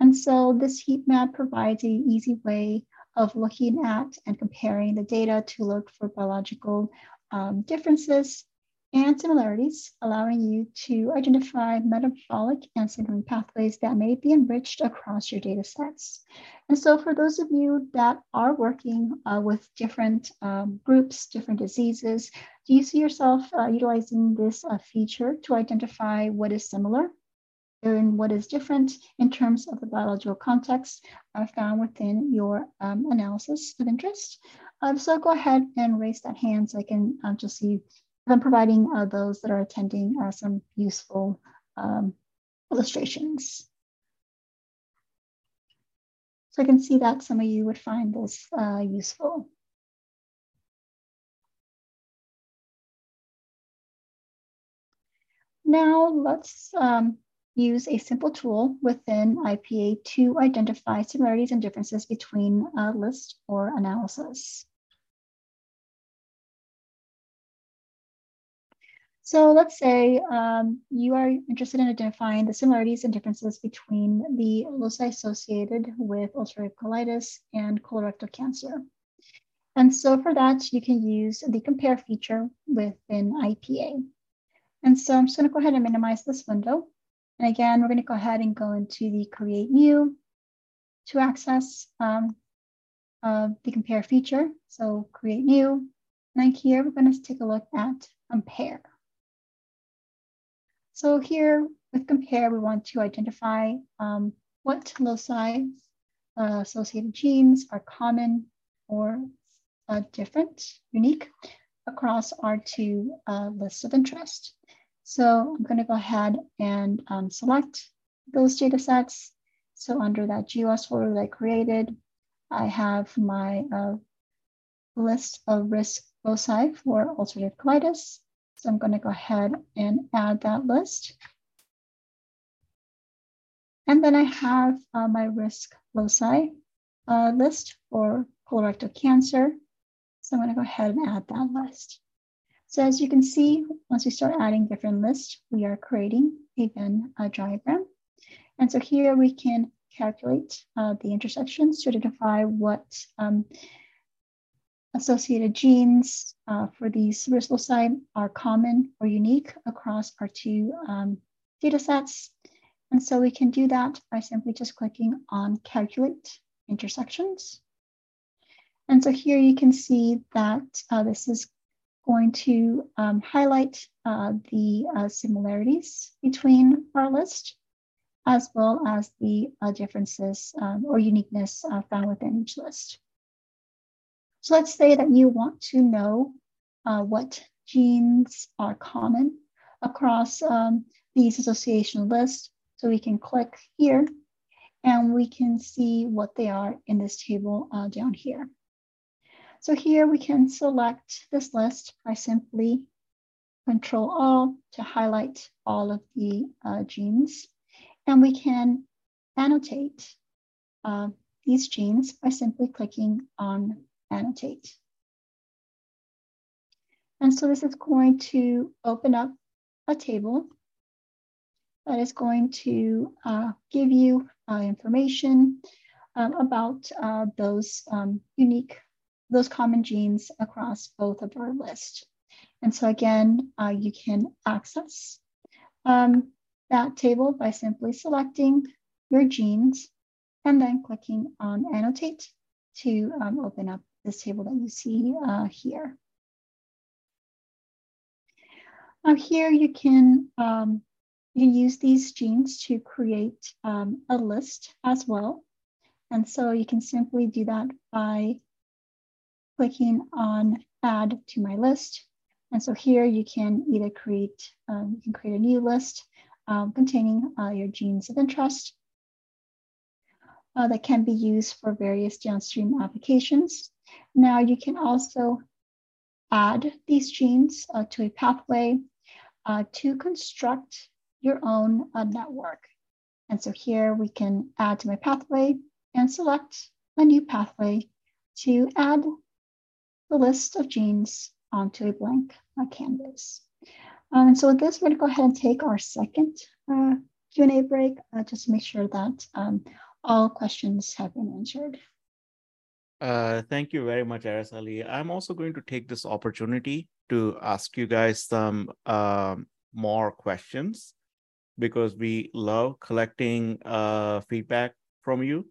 And so this heat map provides an easy way of looking at and comparing the data to look for biological um, differences and similarities, allowing you to identify metabolic and signaling pathways that may be enriched across your data sets. And so for those of you that are working uh, with different um, groups, different diseases, do you see yourself uh, utilizing this uh, feature to identify what is similar and what is different in terms of the biological context uh, found within your um, analysis of interest? Um, so go ahead and raise that hand so I can um, just see I'm providing uh, those that are attending uh, some useful um, illustrations. So I can see that some of you would find this uh, useful. Now let's um, use a simple tool within IPA to identify similarities and differences between a list or analysis. So let's say um, you are interested in identifying the similarities and differences between the loci associated with ulcerative colitis and colorectal cancer. And so for that, you can use the compare feature within IPA. And so I'm just gonna go ahead and minimize this window. And again, we're gonna go ahead and go into the create new to access um, uh, the compare feature. So create new. And here, we're gonna take a look at compare. So here with compare, we want to identify um, what loci uh, associated genes are common or uh, different, unique across our two uh, lists of interest. So I'm going to go ahead and um, select those data sets. So under that GWAS folder that I created, I have my uh, list of risk loci for ulcerative colitis. So I'm going to go ahead and add that list. And then I have uh, my risk loci uh, list for colorectal cancer. So I'm going to go ahead and add that list. So as you can see, once we start adding different lists, we are creating a Venn uh, diagram. And so here we can calculate uh, the intersections to identify what um, associated genes uh, for these risk loci are common or unique across our two um, data sets. And so we can do that by simply just clicking on calculate intersections. And so here you can see that uh, this is going to um, highlight uh, the uh, similarities between our list, as well as the uh, differences um, or uniqueness uh, found within each list. So let's say that you want to know uh, what genes are common across um, these association lists. So we can click here and we can see what they are in this table uh, down here. So here we can select this list by simply control all to highlight all of the uh, genes. And we can annotate uh, these genes by simply clicking on annotate. And so this is going to open up a table that is going to uh, give you uh, information um, about uh, those um, unique, those common genes across both of our list. And so again, uh, you can access um, that table by simply selecting your genes and then clicking on annotate to um, open up this table that you see uh, here. Now here you can, um, you can use these genes to create um, a list as well. And so you can simply do that by clicking on add to my list. And so here you can either create, um, you can create a new list um, containing uh, your genes of interest uh, that can be used for various downstream applications. Now you can also add these genes uh, to a pathway uh, to construct your own uh, network. And so here we can add to my pathway and select a new pathway to add the list of genes onto a blank uh, canvas. Um, and so with this, we're gonna go ahead and take our second uh, Q&A break, uh, just to make sure that um, all questions have been answered. Uh, thank you very much, Araceli. I'm also going to take this opportunity to ask you guys some um, more questions because we love collecting uh, feedback from you.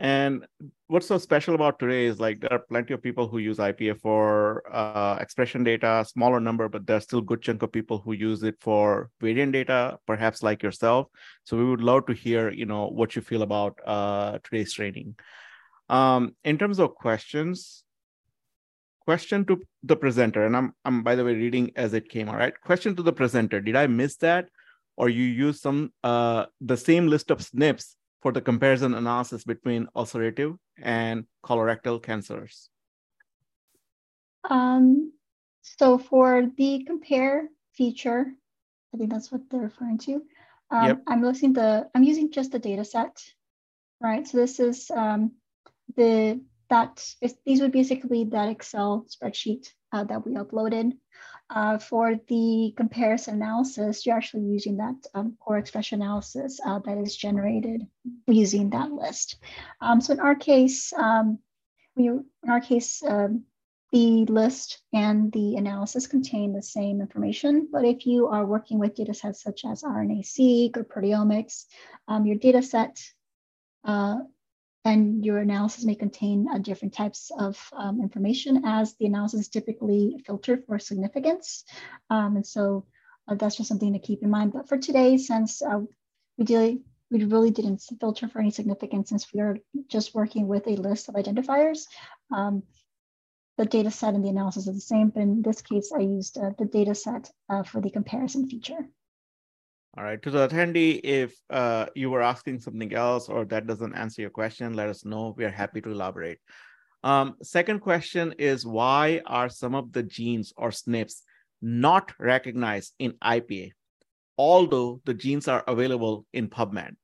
And what's so special about today is like there are plenty of people who use IPA for uh, expression data, smaller number, but there's still good chunk of people who use it for variant data, perhaps like yourself. So we would love to hear, you know, what you feel about uh, today's training. Um, in terms of questions, question to the presenter, and I'm I'm by the way reading as it came. All right, question to the presenter. Did I miss that, or you use some uh, the same list of SNPs for the comparison analysis between ulcerative and colorectal cancers? Um, so for the compare feature, I think that's what they're referring to. Um, yep. I'm using the I'm using just the data set, right? So this is um, the that these would basically that Excel spreadsheet uh, that we uploaded. Uh, for the comparison analysis, you're actually using that um, core expression analysis uh, that is generated using that list. Um, so in our case, um, we, in our case, um, the list and the analysis contain the same information, but if you are working with data sets such as RNA-seq or proteomics, um, your data set uh, and your analysis may contain uh, different types of um, information as the analysis is typically filtered for significance. Um, and so uh, that's just something to keep in mind. But for today, since uh, we, did, we really didn't filter for any significance since we are just working with a list of identifiers, um, the data set and the analysis are the same. But in this case, I used uh, the data set uh, for the comparison feature. All right. To the attendee, if uh, you were asking something else or that doesn't answer your question, let us know. We are happy to elaborate. Um, second question is why are some of the genes or SNPs not recognized in IPA, although the genes are available in PubMed?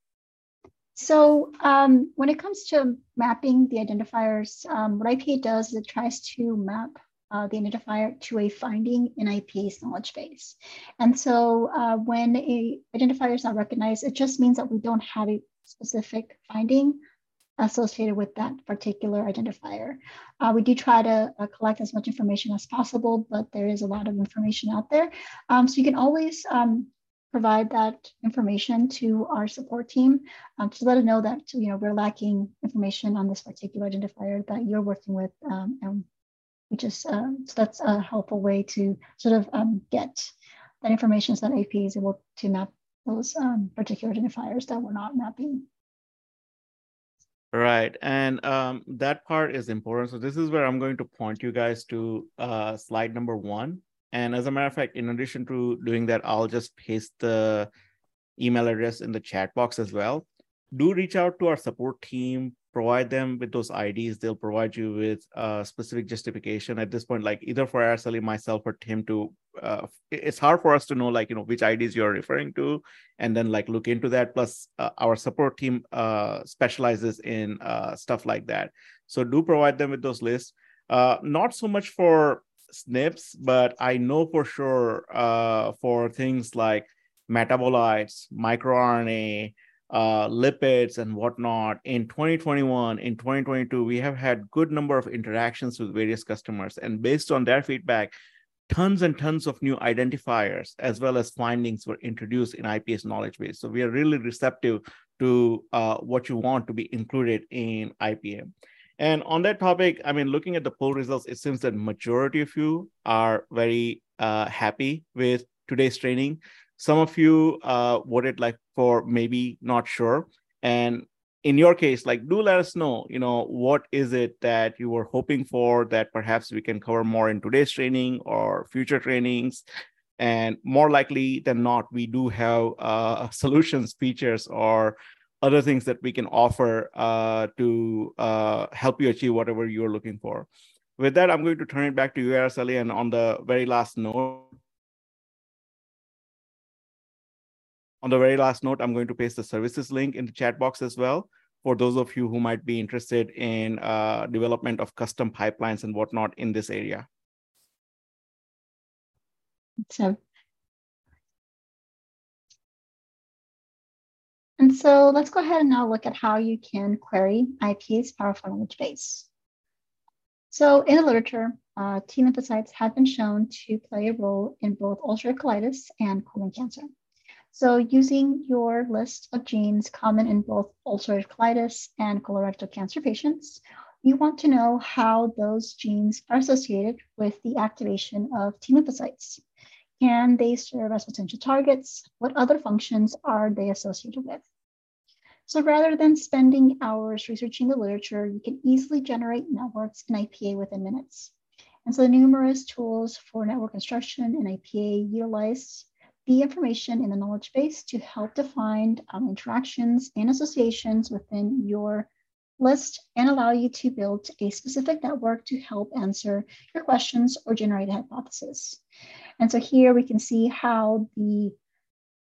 So um, when it comes to mapping the identifiers, um, what IPA does is it tries to map uh, the identifier to a finding in IPA's knowledge base. And so uh, when a identifier is not recognized, it just means that we don't have a specific finding associated with that particular identifier. Uh, we do try to uh, collect as much information as possible, but there is a lot of information out there. Um, so you can always um, provide that information to our support team um, to let us know that you know we're lacking information on this particular identifier that you're working with um, and which is um, so that's a helpful way to sort of um, get that information so that AP is able to map those um, particular identifiers that we're not mapping. Right, and um, that part is important. So this is where I'm going to point you guys to uh, slide number one. And as a matter of fact, in addition to doing that, I'll just paste the email address in the chat box as well. Do reach out to our support team provide them with those IDs. They'll provide you with a specific justification at this point, like either for Araceli, myself, or Tim to, uh, it's hard for us to know like, you know, which IDs you're referring to and then like look into that. Plus uh, our support team uh, specializes in uh, stuff like that. So do provide them with those lists. Uh, not so much for SNPs, but I know for sure uh, for things like metabolites, microRNA, uh, lipids and whatnot. In 2021 in 2022 we have had good number of interactions with various customers. And based on their feedback tons and tons of new identifiers as well as findings were introduced in IPA's knowledge base. So we are really receptive to uh, what you want to be included in ipm and on that topic i mean looking at the poll results it seems that majority of you are very uh, happy with today's training some of you uh, voted like for maybe not sure. And in your case, like do let us know, you know, what is it that you were hoping for that perhaps we can cover more in today's training or future trainings. And more likely than not, we do have uh, [laughs] solutions, features, or other things that we can offer uh, to uh, help you achieve whatever you're looking for. With that, I'm going to turn it back to you, Araceli. And on the very last note, On the very last note, I'm going to paste the services link in the chat box as well for those of you who might be interested in uh, development of custom pipelines and whatnot in this area. So, and so let's go ahead and now look at how you can query IPA's Powerful Knowledge Base. So in the literature, uh, T lymphocytes have been shown to play a role in both ulcerative colitis and colon cancer. So using your list of genes common in both ulcerative colitis and colorectal cancer patients, you want to know how those genes are associated with the activation of T lymphocytes. Can they serve as potential targets? What other functions are they associated with? So rather than spending hours researching the literature, you can easily generate networks in IPA within minutes. And so the numerous tools for network construction in IPA utilize the information in the knowledge base to help define um, interactions and associations within your list and allow you to build a specific network to help answer your questions or generate a hypothesis. And so here we can see how the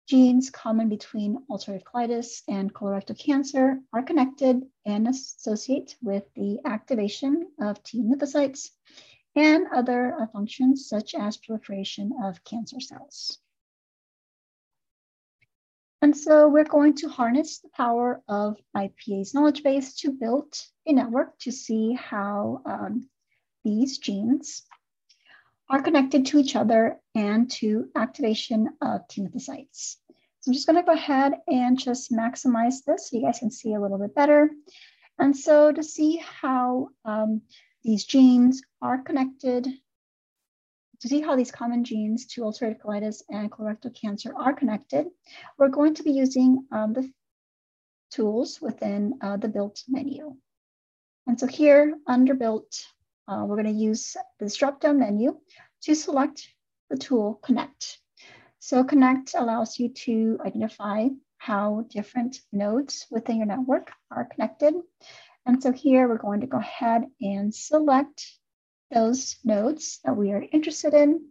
genes common between ulcerative colitis and colorectal cancer are connected and associate with the activation of T lymphocytes and other uh, functions such as proliferation of cancer cells. And so we're going to harness the power of IPA's knowledge base to build a network to see how um, these genes are connected to each other and to activation of T lymphocytes. So I'm just gonna go ahead and just maximize this so you guys can see a little bit better. And so to see how um, these genes are connected to see how these common genes to ulcerative colitis and colorectal cancer are connected, we're going to be using um, the tools within uh, the built menu. And so here under built, uh, we're going to use this drop-down menu to select the tool connect. So connect allows you to identify how different nodes within your network are connected. And so here we're going to go ahead and select those nodes that we are interested in.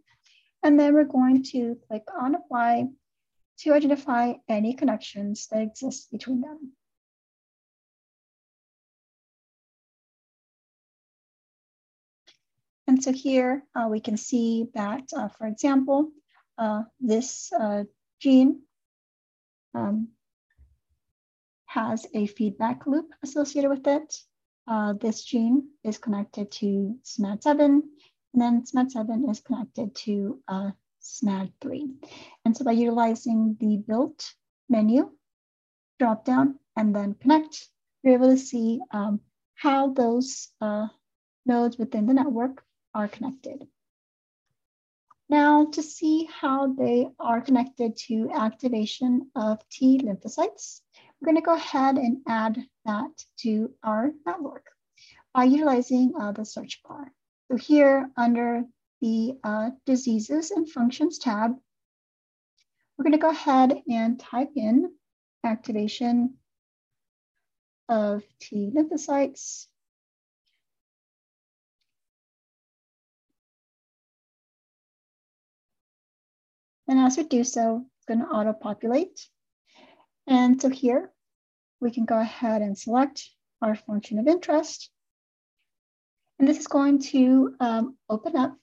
And then we're going to click on apply to identify any connections that exist between them. And so here uh, we can see that, uh, for example, uh, this uh, gene um, has a feedback loop associated with it uh, this gene is connected to SMAD7, and then SMAD7 is connected to uh, SMAD3. And so by utilizing the built menu, drop down, and then connect, you're able to see um, how those uh, nodes within the network are connected. Now to see how they are connected to activation of T lymphocytes, we're going to go ahead and add that to our network by utilizing uh, the search bar. So here under the uh, diseases and functions tab, we're going to go ahead and type in activation of T lymphocytes. And as we do so, it's going to auto-populate and so here we can go ahead and select our function of interest. And this is going to um, open up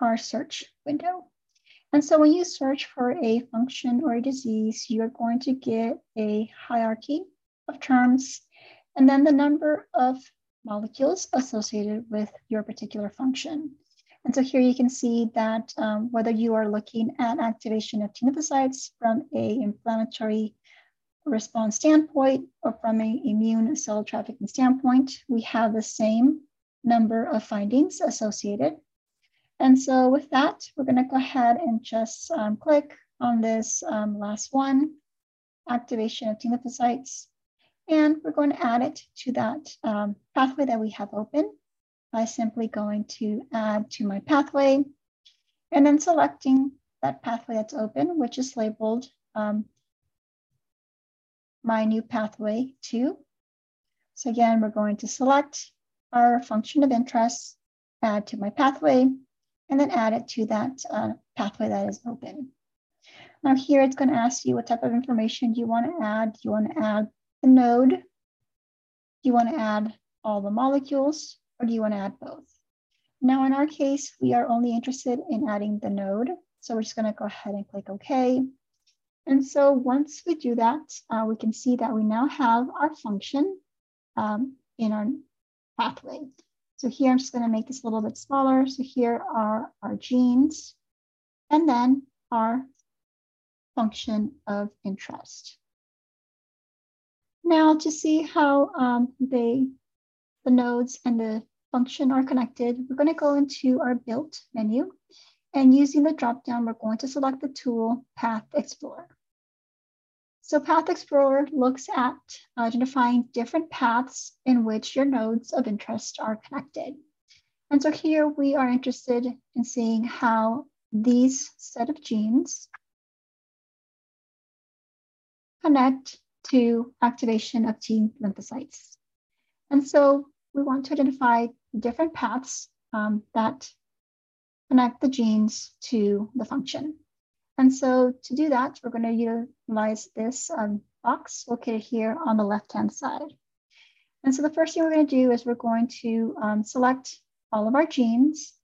our search window. And so when you search for a function or a disease, you're going to get a hierarchy of terms and then the number of molecules associated with your particular function. And so here you can see that um, whether you are looking at activation of T lymphocytes from a inflammatory response standpoint or from an immune cell trafficking standpoint, we have the same number of findings associated. And so with that, we're gonna go ahead and just um, click on this um, last one, activation of T lymphocytes. And we're going to add it to that um, pathway that we have open by simply going to add to my pathway and then selecting that pathway that's open, which is labeled um, my new pathway two. So again, we're going to select our function of interest, add to my pathway, and then add it to that uh, pathway that is open. Now here it's going to ask you what type of information you want to add. Do you want to add the node? Do you want to add all the molecules? or do you want to add both? Now in our case, we are only interested in adding the node. So we're just gonna go ahead and click OK. And so once we do that, uh, we can see that we now have our function um, in our pathway. So here I'm just going to make this a little bit smaller. So here are our genes and then our function of interest. Now to see how um, they, the nodes and the function are connected, we're going to go into our built menu and using the dropdown, we're going to select the tool Path Explorer. So Path Explorer looks at identifying different paths in which your nodes of interest are connected. And so here we are interested in seeing how these set of genes connect to activation of T lymphocytes. And so we want to identify different paths um, that connect the genes to the function. And so to do that, we're going to utilize this um, box located here on the left-hand side. And so the first thing we're going to do is we're going to um, select all of our genes.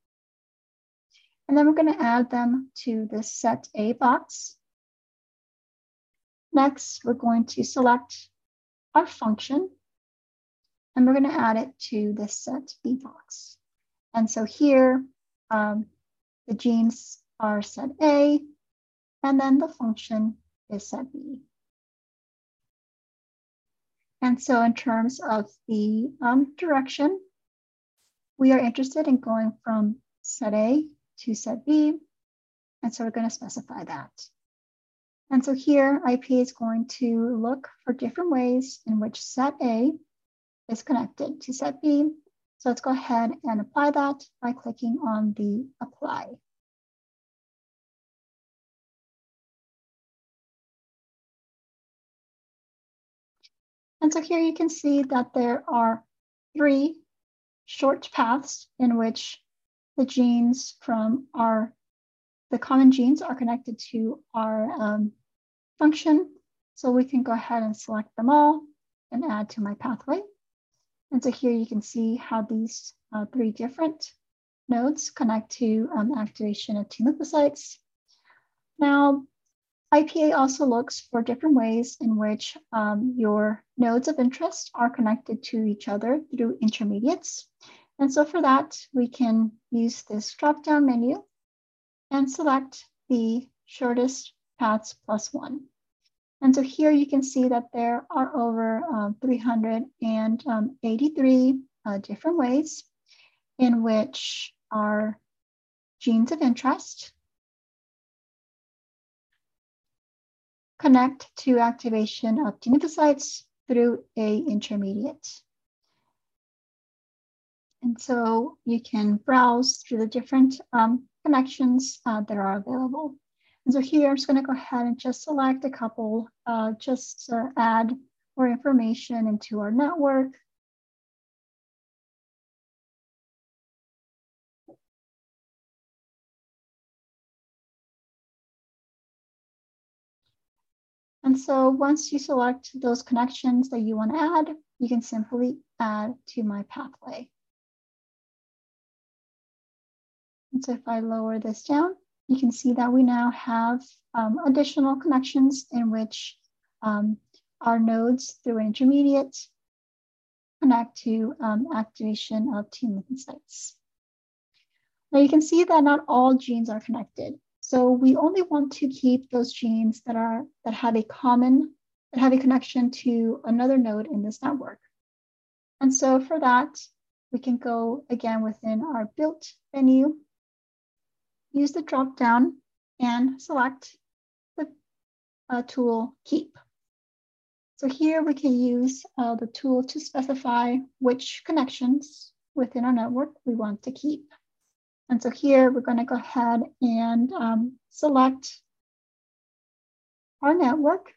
And then we're going to add them to the set A box. Next, we're going to select our function. And we're going to add it to the set B box. And so here, um, the genes are set A, and then the function is set B. And so in terms of the um, direction, we are interested in going from set A to set B. And so we're going to specify that. And so here IP is going to look for different ways in which set A is connected to set B. So let's go ahead and apply that by clicking on the apply. And so here you can see that there are three short paths in which the genes from our, the common genes are connected to our um, function. So we can go ahead and select them all and add to my pathway. And so here you can see how these uh, three different nodes connect to um, activation of T lymphocytes. Now, IPA also looks for different ways in which um, your nodes of interest are connected to each other through intermediates. And so for that, we can use this drop-down menu and select the shortest paths plus one. And so here you can see that there are over um, 383 uh, different ways in which our genes of interest connect to activation of T lymphocytes through a intermediate. And so you can browse through the different um, connections uh, that are available. And so here I'm just going to go ahead and just select a couple uh, just to add more information into our network. And so once you select those connections that you want to add, you can simply add to my pathway. And so if I lower this down, you can see that we now have um, additional connections in which um, our nodes through an intermediate connect to um, activation of T lymphocytes. Now you can see that not all genes are connected. So we only want to keep those genes that are that have a common, that have a connection to another node in this network. And so for that, we can go again within our built menu, use the drop down and select the uh, tool keep. So here we can use uh, the tool to specify which connections within our network we want to keep. And so here we're going to go ahead and um, select our network.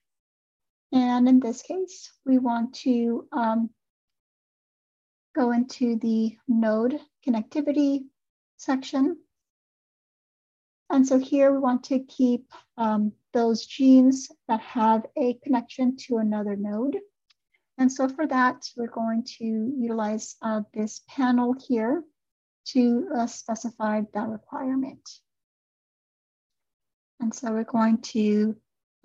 And in this case, we want to um, go into the node connectivity section. And so here we want to keep um, those genes that have a connection to another node. And so for that, we're going to utilize uh, this panel here to uh, specify that requirement. And so we're going to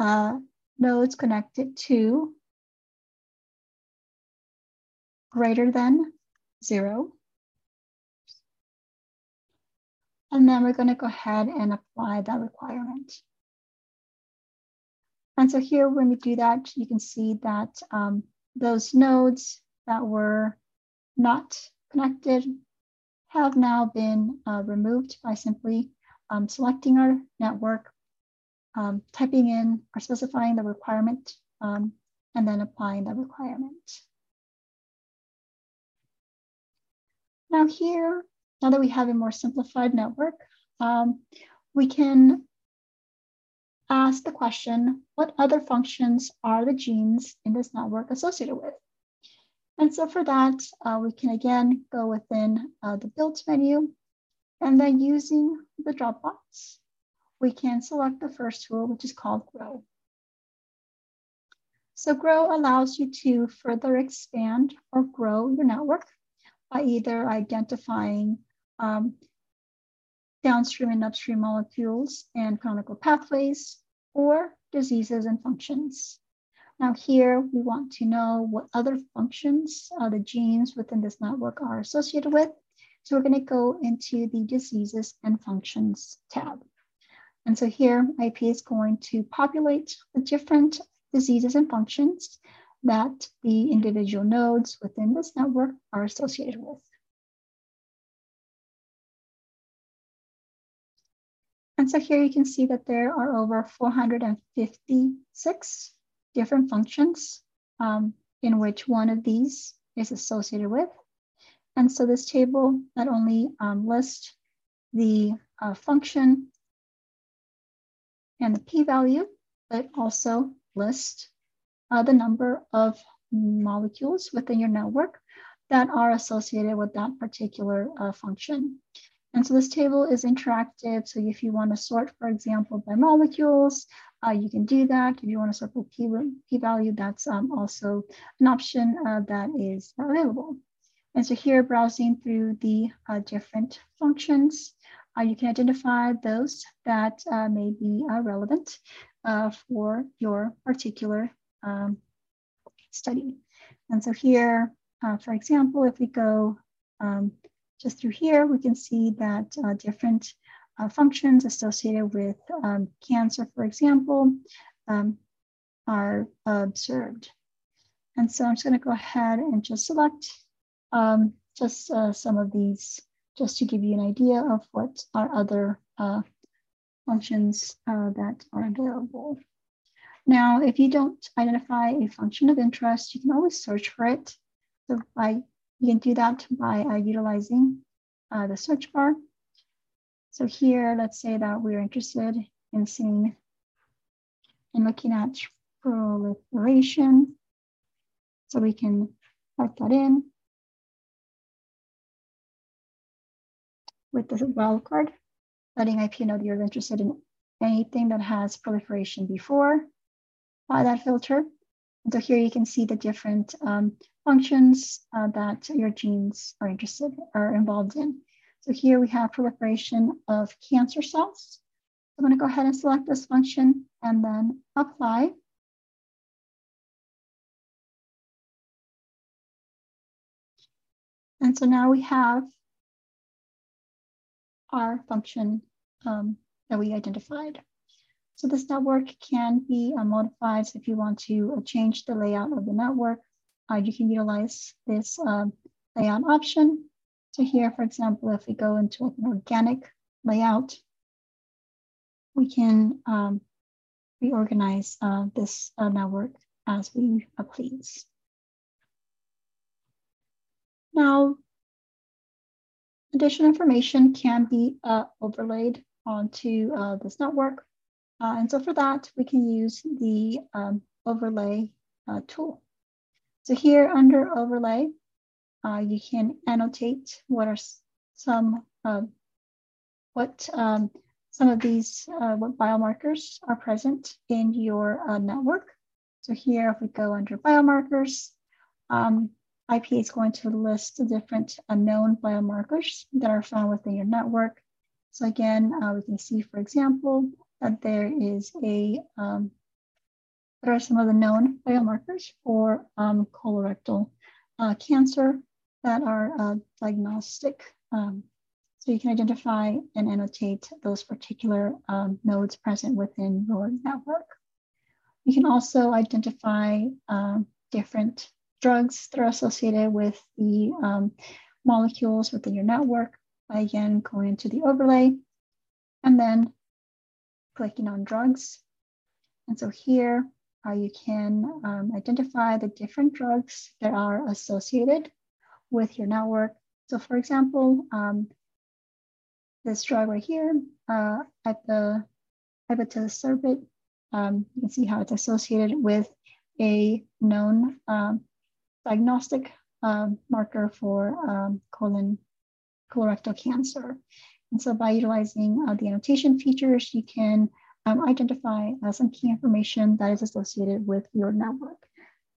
uh, nodes connected to greater than zero. And then we're going to go ahead and apply that requirement. And so here, when we do that, you can see that um, those nodes that were not connected have now been uh, removed by simply um, selecting our network, um, typing in or specifying the requirement, um, and then applying the requirement. Now here, now that we have a more simplified network, um, we can ask the question, what other functions are the genes in this network associated with? And so for that, uh, we can again go within uh, the build menu and then using the Dropbox, we can select the first tool, which is called Grow. So Grow allows you to further expand or grow your network by either identifying um, downstream and upstream molecules and canonical pathways, or diseases and functions. Now here we want to know what other functions uh, the genes within this network are associated with. So we're gonna go into the diseases and functions tab. And so here IP is going to populate the different diseases and functions that the individual nodes within this network are associated with. And so here you can see that there are over 456 different functions um, in which one of these is associated with. And so this table not only um, lists the uh, function and the p-value, but also lists uh, the number of molecules within your network that are associated with that particular uh, function. And so this table is interactive. So if you want to sort, for example, by molecules, uh, you can do that. If you want to sort by p-value, that's um, also an option uh, that is available. And so here, browsing through the uh, different functions, uh, you can identify those that uh, may be relevant for your particular um, study. And so here, for example, if we go um, just through here, we can see that uh, different uh, functions associated with um, cancer, for example, um, are observed. And so I'm just gonna go ahead and just select um, just uh, some of these, just to give you an idea of what are other uh, functions uh, that are available. Now, if you don't identify a function of interest, you can always search for it. So by you can do that by uh, utilizing uh, the search bar. So here, let's say that we're interested in seeing and looking at proliferation. So we can type that in with the wildcard, letting IP know that you're interested in anything that has proliferation before by that filter. So here you can see the different um, functions uh, that your genes are interested are involved in. So here we have proliferation of cancer cells. I'm going to go ahead and select this function and then apply. And so now we have our function um, that we identified. So this network can be uh, modified. So if you want to uh, change the layout of the network, uh, you can utilize this um, layout option. So here, for example, if we go into an organic layout, we can um, reorganize uh, this uh, network as we uh, please. Now, additional information can be overlaid onto this network. Uh, and so for that, we can use the um, overlay uh, tool. So here under overlay, uh, you can annotate what are some uh, what um, some of these uh, what biomarkers are present in your uh, network. So here, if we go under biomarkers, um, IP is going to list the different unknown biomarkers that are found within your network. So again, we can see, for example, that there is a, um, there are some of the known biomarkers for um, colorectal uh, cancer that are uh, diagnostic. Um, So you can identify and annotate those particular um, nodes present within your network. You can also identify uh, different drugs that are associated with the um, molecules within your network by again going into the overlay and then clicking on drugs. And so here uh, you can um, identify the different drugs that are associated with your network. So for example, um, this drug right here uh, at the ibatocerbit, um, you can see how it's associated with a known um, diagnostic um, marker for um, colon colorectal cancer. And so by utilizing uh, the annotation features, you can um, identify uh, some key information that is associated with your network.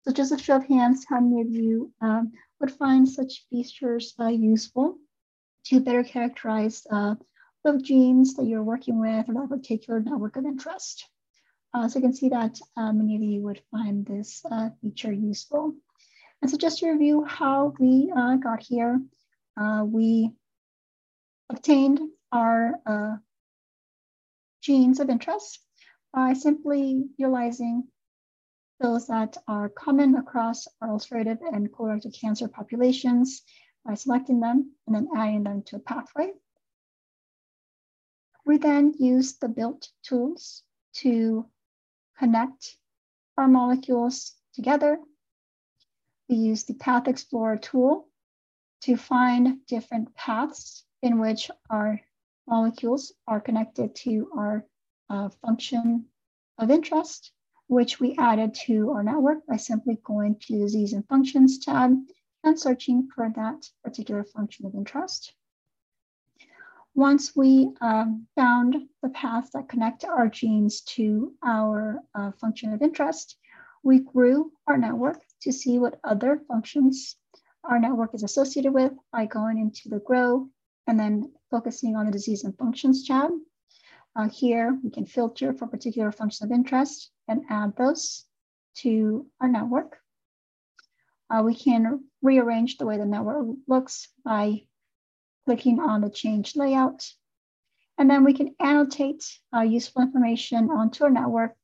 So just a show of hands, how many of you um, would find such features uh, useful to better characterize uh, the genes that you're working with or that particular network of interest? Uh, so you can see that uh, many of you would find this uh, feature useful. And so just to review how we got here, we obtained our uh, genes of interest by simply utilizing those that are common across our ulcerative and colorectal cancer populations by selecting them and then adding them to a pathway. We then use the built tools to connect our molecules together. We use the Path Explorer tool to find different paths in which our molecules are connected to our uh, function of interest, which we added to our network by simply going to the disease and functions tab and searching for that particular function of interest. Once we um, found the paths that connect our genes to our uh, function of interest, we grew our network to see what other functions our network is associated with by going into the grow and then focusing on the disease and functions tab. Uh, here, we can filter for particular functions of interest and add those to our network. Uh, we can rearrange the way the network looks by clicking on the change layout. And then we can annotate uh, useful information onto our network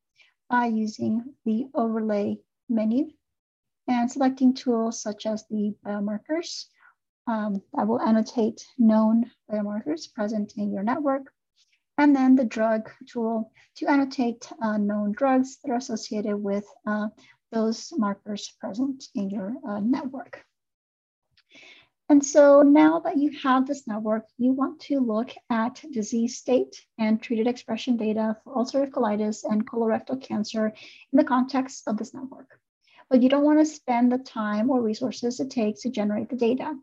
by using the overlay menu and selecting tools such as the biomarkers um, that will annotate known biomarkers present in your network. And then the drug tool to annotate uh, known drugs that are associated with uh, those markers present in your uh, network. And so now that you have this network, you want to look at disease state and treated expression data for ulcerative colitis and colorectal cancer in the context of this network. But you don't want to spend the time or resources it takes to generate the data.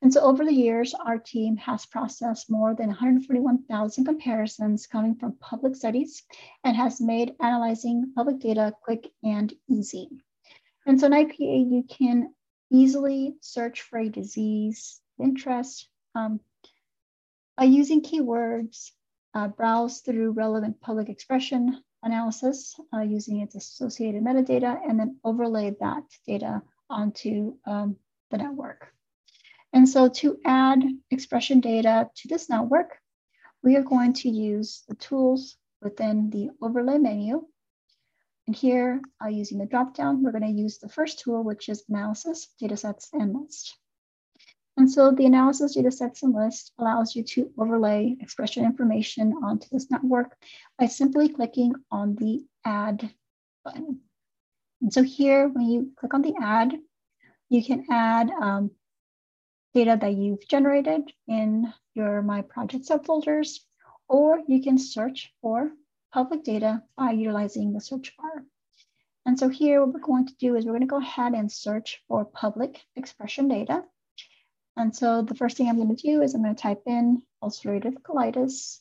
And so over the years, our team has processed more than 141,000 comparisons coming from public studies and has made analyzing public data quick and easy. And so in IPA, you can easily search for a disease interest um, by using keywords, uh, browse through relevant public expression analysis uh, using its associated metadata, and then overlay that data onto um, the network. And so to add expression data to this network, we are going to use the tools within the overlay menu and here, uh, using the dropdown, we're going to use the first tool, which is analysis, datasets, and list. And so the analysis datasets and list allows you to overlay expression information onto this network by simply clicking on the add button. And so here, when you click on the add, you can add um, data that you've generated in your My Project subfolders, or you can search for public data by utilizing the search bar. And so here what we're going to do is we're going to go ahead and search for public expression data. And so the first thing I'm going to do is I'm going to type in ulcerative colitis.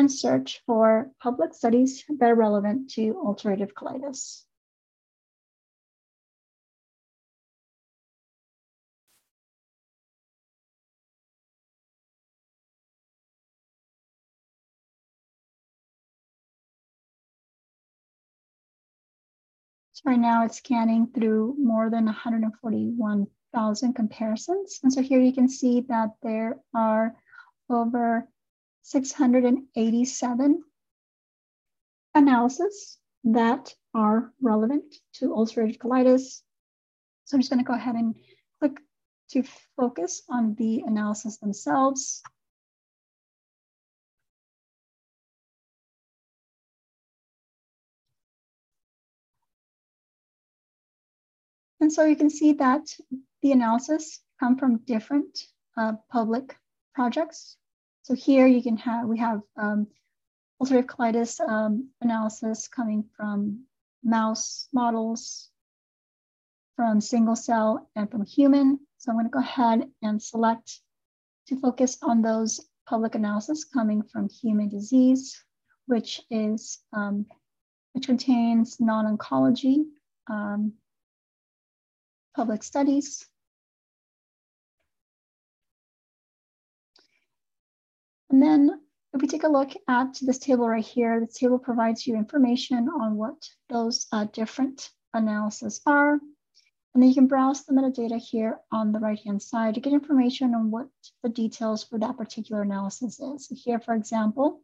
and search for public studies that are relevant to ulcerative colitis. So right now it's scanning through more than 141,000 comparisons. And so here you can see that there are over 687 analysis that are relevant to ulcerative colitis. So I'm just going to go ahead and click to focus on the analysis themselves. And so you can see that the analysis come from different uh, public projects. So here you can have, we have um, ulcerative colitis um, analysis coming from mouse models, from single cell and from human. So I'm gonna go ahead and select to focus on those public analysis coming from human disease, which is, um, which contains non-oncology, um, public studies. And then if we take a look at this table right here, this table provides you information on what those uh, different analyses are. And then you can browse the metadata here on the right-hand side to get information on what the details for that particular analysis is. So here, for example,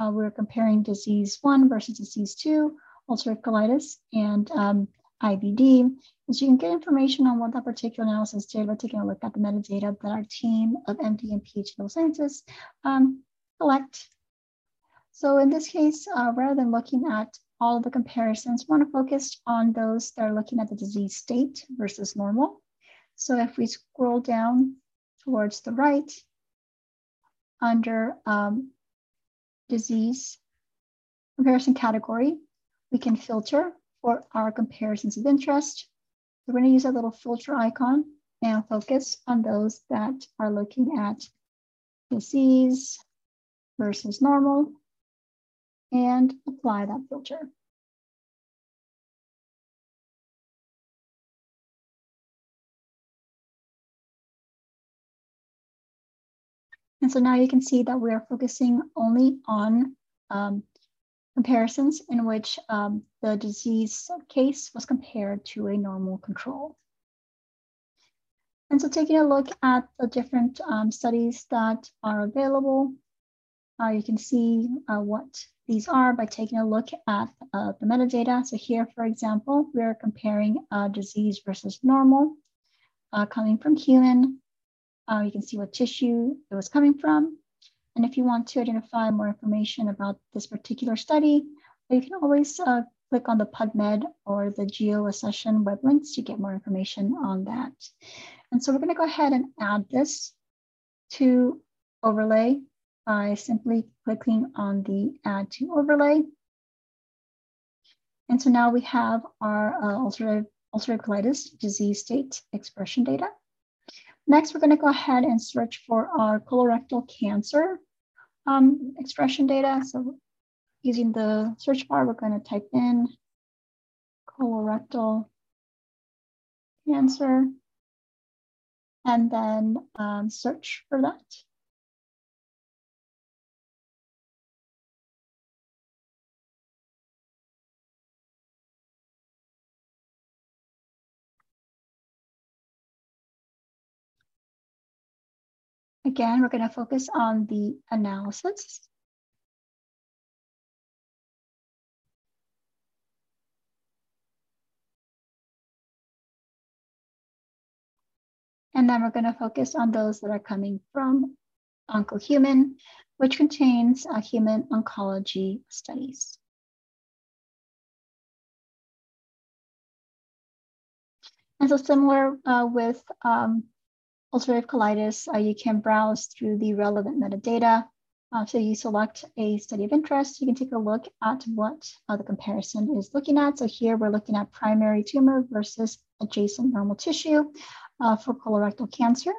uh, we're comparing disease one versus disease two, ulcerative colitis, and um, IBD you can get information on what that particular analysis did by taking a look at the metadata that our team of MD and PhD scientists um, collect. So in this case, uh, rather than looking at all of the comparisons, we want to focus on those that are looking at the disease state versus normal. So if we scroll down towards the right, under um, disease comparison category, we can filter for our comparisons of interest. We're going to use a little filter icon and focus on those that are looking at disease versus normal and apply that filter. And so now you can see that we are focusing only on um, comparisons in which um, the disease case was compared to a normal control. And so taking a look at the different um, studies that are available, uh, you can see uh, what these are by taking a look at uh, the metadata. So here, for example, we're comparing disease versus normal uh, coming from human. Uh, you can see what tissue it was coming from. And if you want to identify more information about this particular study, you can always uh, click on the PubMed or the GeoAccession web links to get more information on that. And so we're gonna go ahead and add this to overlay by simply clicking on the add to overlay. And so now we have our uh, ulcerative, ulcerative colitis disease state expression data. Next, we're going to go ahead and search for our colorectal cancer um, expression data. So using the search bar, we're going to type in colorectal cancer and then um, search for that. Again, we're going to focus on the analysis. And then we're going to focus on those that are coming from OncoHuman, which contains uh, human oncology studies. And so similar uh, with um, ulcerative colitis, uh, you can browse through the relevant metadata. Uh, so you select a study of interest, you can take a look at what uh, the comparison is looking at. So here we're looking at primary tumor versus adjacent normal tissue uh, for colorectal cancer.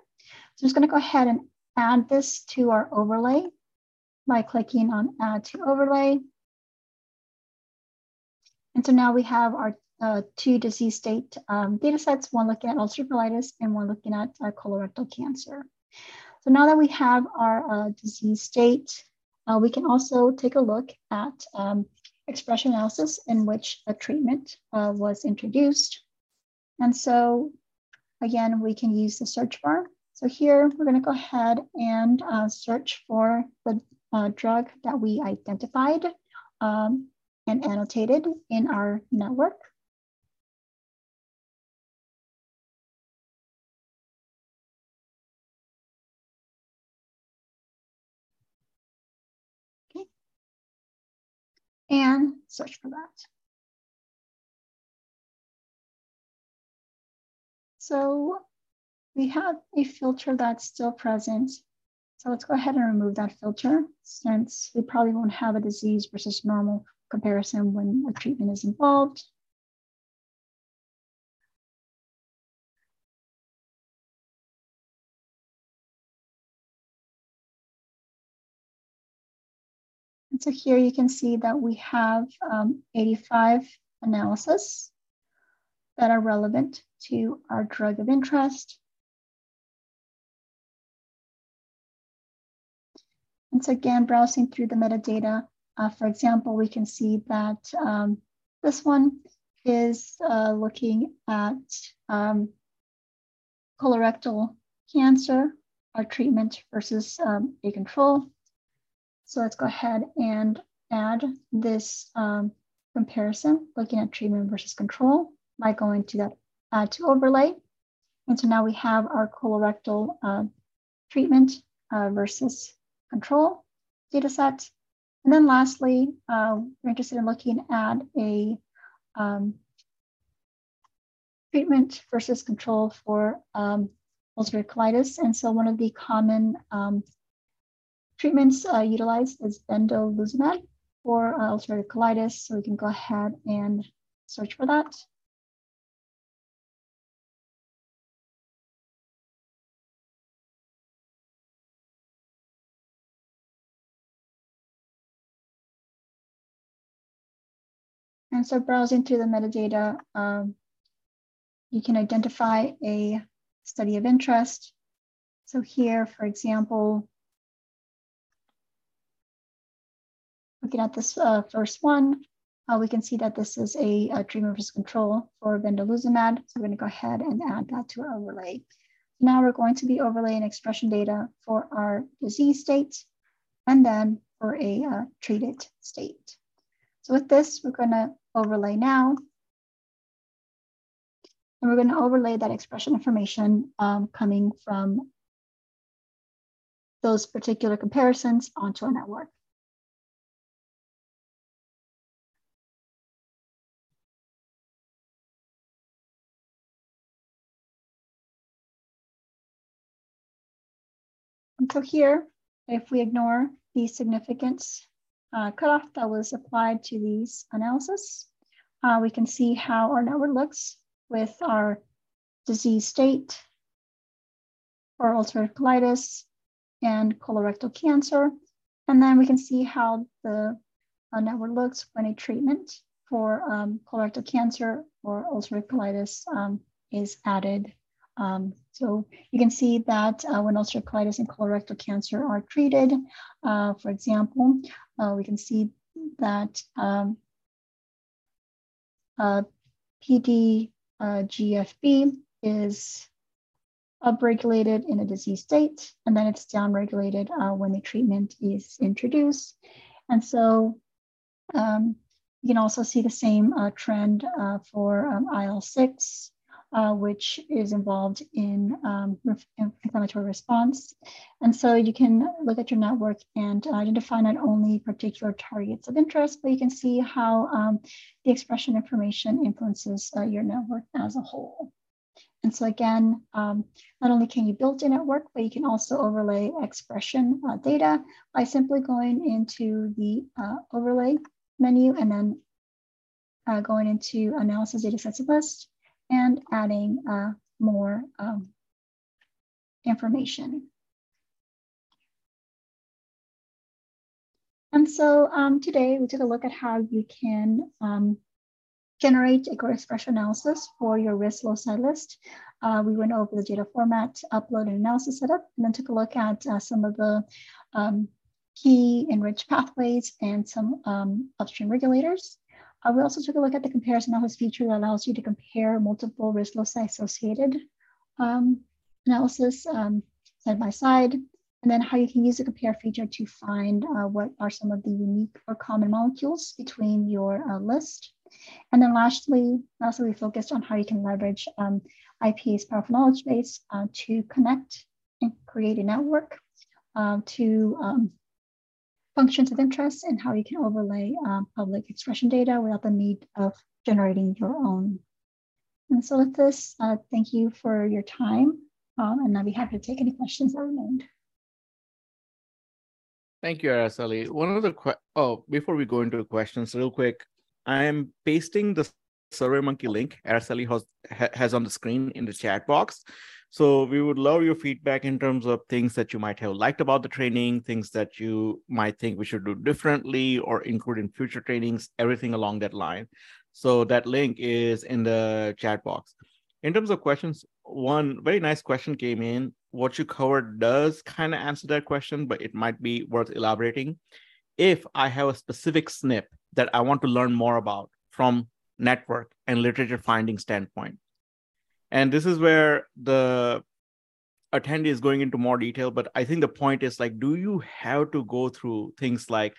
So I'm just gonna go ahead and add this to our overlay by clicking on add to overlay. And so now we have our uh, two disease state um, data sets, one looking at ulcerative colitis and one looking at uh, colorectal cancer. So now that we have our uh, disease state, uh, we can also take a look at um, expression analysis in which a treatment uh, was introduced. And so again, we can use the search bar. So here we're gonna go ahead and uh, search for the drug that we identified um, and annotated in our network. And search for that. So we have a filter that's still present so let's go ahead and remove that filter since we probably won't have a disease versus normal comparison when a treatment is involved. So here you can see that we have um, 85 analysis that are relevant to our drug of interest. And so again, browsing through the metadata, uh, for example, we can see that um, this one is uh, looking at um, colorectal cancer, our treatment versus um, a control. So let's go ahead and add this um, comparison, looking at treatment versus control by going to that add to overlay. And so now we have our colorectal uh, treatment uh, versus control data set. And then lastly, uh, we're interested in looking at a um, treatment versus control for um, ulcerative colitis. And so one of the common um, treatments uh, utilized is benralizumab for uh, ulcerative colitis. So we can go ahead and search for that. And so browsing through the metadata, um, you can identify a study of interest. So here, for example, looking at this uh, first one, uh, we can see that this is a, a treatment versus control for benralizumab. So we're gonna go ahead and add that to our overlay. Now we're going to be overlaying expression data for our disease state and then for a uh, treated state. So with this, we're gonna overlay now. And we're gonna overlay that expression information um, coming from those particular comparisons onto our network. So here, if we ignore the significance uh, cutoff that was applied to these analysis. Uh, we can see how our network looks with our disease state for ulcerative colitis and colorectal cancer. And then we can see how the uh, network looks when a treatment for um, colorectal cancer or ulcerative colitis um, is added um, so you can see that uh, when ulcerative colitis and colorectal cancer are treated, uh, for example, uh, we can see that um, uh, PDGFB is upregulated in a disease state, and then it's downregulated uh, when the treatment is introduced. And so um, you can also see the same uh, trend for um, IL-6 uh, which is involved in um, inflammatory response. And so you can look at your network and identify not only particular targets of interest, but you can see how um, the expression information influences uh, your network as a whole. And so again, um, not only can you build a network, but you can also overlay expression uh, data by simply going into the uh, overlay menu and then uh, going into analysis data sets list and adding uh, more um, information. And so um, today we took a look at how you can um, generate a core expression analysis for your risk loci list. Uh, we went over the data format, upload and analysis setup, and then took a look at uh, some of the um, key enriched pathways and some um, upstream regulators. Uh, we also took a look at the comparison analysis feature that allows you to compare multiple risk loci associated um, analysis um, side by side, and then how you can use the compare feature to find uh, what are some of the unique or common molecules between your uh, list. And then lastly, lastly, we focused on how you can leverage um, IPA's powerful knowledge base uh, to connect and create a network uh, to um, functions of interest and how you can overlay um, public expression data without the need of generating your own. And so with this, uh, thank you for your time. Um, and I'll be happy to take any questions that remained. Thank you, Araceli. One of the oh, before we go into questions, real quick, I am pasting the SurveyMonkey link Araceli has, has on the screen in the chat box. So we would love your feedback in terms of things that you might have liked about the training, things that you might think we should do differently or include in future trainings, everything along that line. So that link is in the chat box. In terms of questions, one very nice question came in. What you covered does kind of answer that question, but it might be worth elaborating. If I have a specific SNP that I want to learn more about from network and literature finding standpoint, and this is where the attendee is going into more detail but i think the point is like do you have to go through things like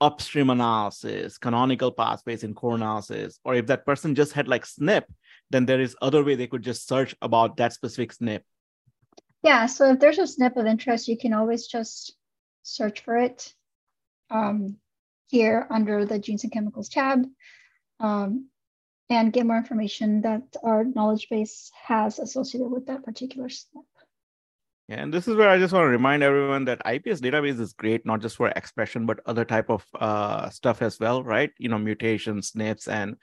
upstream analysis canonical pathways in core analysis? Or if that person just had like snp then there is other way they could just search about that specific snp yeah so if there's a snp of interest you can always just search for it um, here under the genes and chemicals tab. Um, and get more information that our knowledge base has associated with that particular SNP. Yeah, and this is where I just want to remind everyone that IPA's database is great, not just for expression, but other type of uh, stuff as well, right? You know, mutations, SNPs, and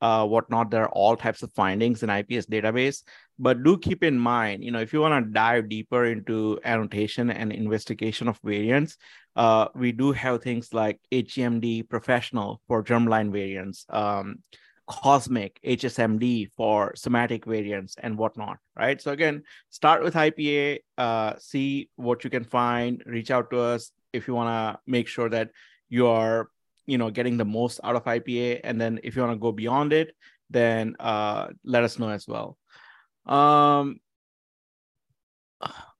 uh, whatnot. There are all types of findings in IPA's database. But do keep in mind, you know, if you want to dive deeper into annotation and investigation of variants, uh, we do have things like HGMD professional for germline variants. Um, cosmic hsmd for somatic variants and whatnot right? So again start with ipa uh, see what you can find reach out to us if you want to make sure that you are you know getting the most out of ipa and then if you want to go beyond it then uh, let us know as well. Um,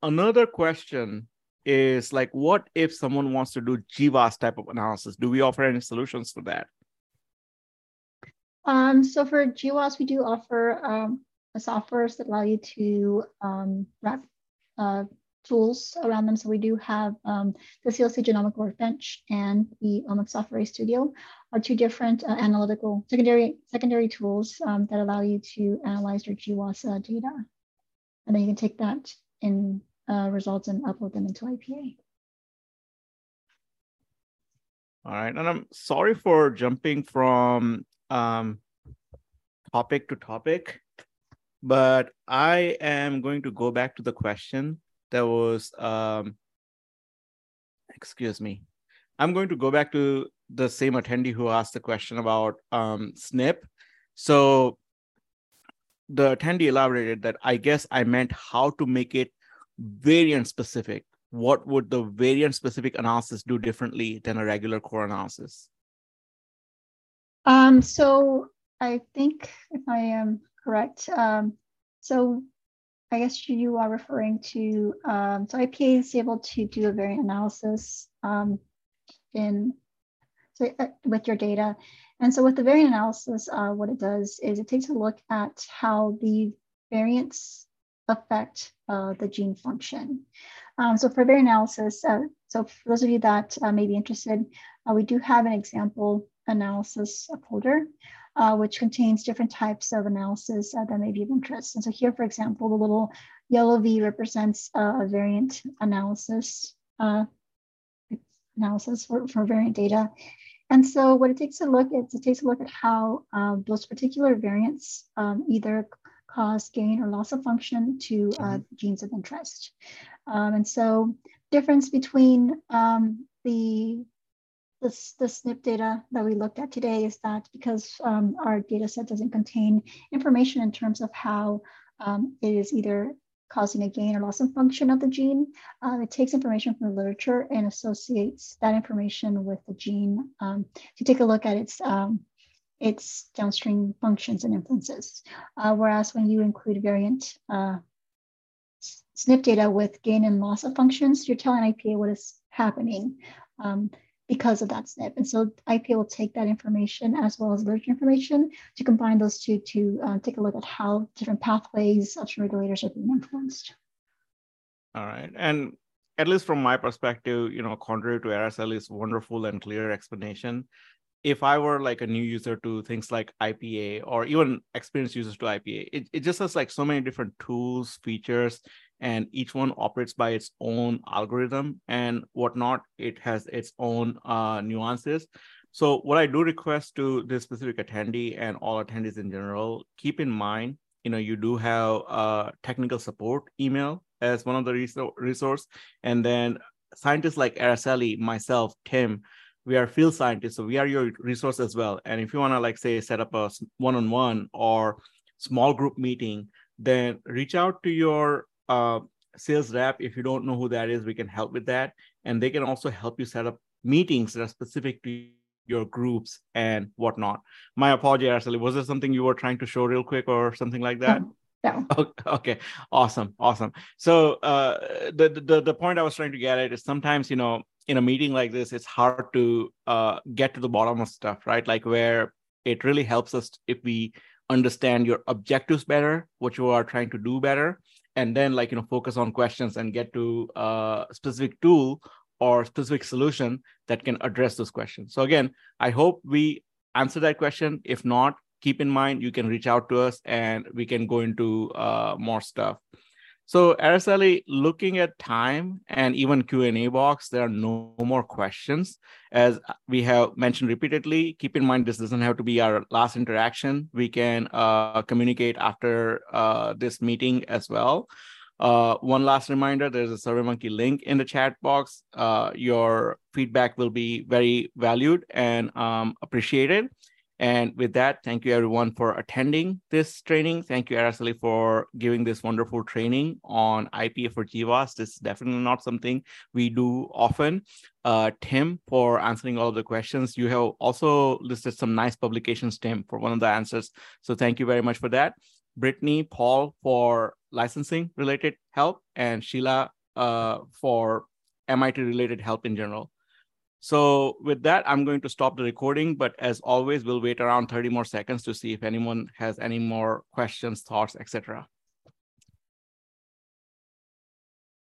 another question is like what if someone wants to do GWAS type of analysis? Do we offer any solutions for that um, so for GWAS, we do offer um, softwares that allow you to um, wrap uh, tools around them. So we do have um, the CLC Genomic Workbench and the OmicSoft Studio are two different uh, analytical secondary secondary tools um, that allow you to analyze your GWAS uh, data. And then you can take that in uh, results and upload them into IPA. All right, and I'm sorry for jumping from um, topic to topic, but I am going to go back to the question that was, um, excuse me, I'm going to go back to the same attendee who asked the question about um, SNP. So the attendee elaborated that I guess I meant how to make it variant specific. What would the variant specific analysis do differently than a regular core analysis? Um, so I think if I am correct, um, so I guess you are referring to, um, so IPA is able to do a variant analysis um, in so, uh, with your data. And so with the variant analysis, uh, what it does is it takes a look at how the variants affect uh, the gene function. Um, so for variant analysis, uh, so for those of you that uh, may be interested, uh, we do have an example analysis folder, uh, which contains different types of analysis uh, that may be of interest. And so here, for example, the little yellow V represents uh, a variant analysis uh, analysis for, for variant data. And so what it takes a look at, it takes a look at how um, those particular variants um, either cause gain or loss of function to uh, mm-hmm. genes of interest. Um, and so difference between um, the this, the SNP data that we looked at today is that because um, our data set doesn't contain information in terms of how um, it is either causing a gain or loss of function of the gene. Um, it takes information from the literature and associates that information with the gene um, to take a look at its um, its downstream functions and influences. Uh, whereas when you include variant uh, SNP data with gain and loss of functions, you're telling IPA what is happening. Um, because of that SNP. And so IPA will take that information as well as literature information to combine those two to uh, take a look at how different pathways of regulators are being influenced. All right. And at least from my perspective, you know, contrary to Araceli's wonderful and clear explanation, if I were like a new user to things like IPA or even experienced users to IPA, it, it just has like so many different tools, features, and each one operates by its own algorithm and whatnot. It has its own uh, nuances. So what I do request to this specific attendee and all attendees in general, keep in mind, you know, you do have a technical support email as one of the resource, and then scientists like Araceli, myself, Tim, we are field scientists, so we are your resource as well. And if you want to, like, say, set up a one-on-one or small group meeting, then reach out to your uh, sales rep. If you don't know who that is, we can help with that, and they can also help you set up meetings that are specific to your groups and whatnot. My apology, Araceli. Was there something you were trying to show real quick or something like that? No. [laughs] Okay. Awesome. Awesome. So uh, the, the the point I was trying to get at is sometimes you know in a meeting like this, it's hard to uh, get to the bottom of stuff, right? Like where it really helps us if we understand your objectives better, what you are trying to do better, and then like you know focus on questions and get to a specific tool or specific solution that can address those questions. So again, I hope we answer that question. If not, keep in mind you can reach out to us and we can go into uh, more stuff. So Araceli, looking at time and even Q&A box, there are no more questions. As we have mentioned repeatedly, keep in mind this doesn't have to be our last interaction. We can uh, communicate after uh, this meeting as well. Uh, one last reminder, there's a SurveyMonkey link in the chat box. Uh, your feedback will be very valued and um, appreciated. And with that, thank you everyone for attending this training. Thank you, Araceli, for giving this wonderful training on IPA for GWAS. This is definitely not something we do often. Uh, Tim, for answering all of the questions. You have also listed some nice publications, Tim, for one of the answers. So thank you very much for that. Brittany, Paul, for licensing related help, and Sheila uh, for MIT related help in general. So with that, I'm going to stop the recording, but as always, we'll wait around 30 more seconds to see if anyone has any more questions, thoughts, etc.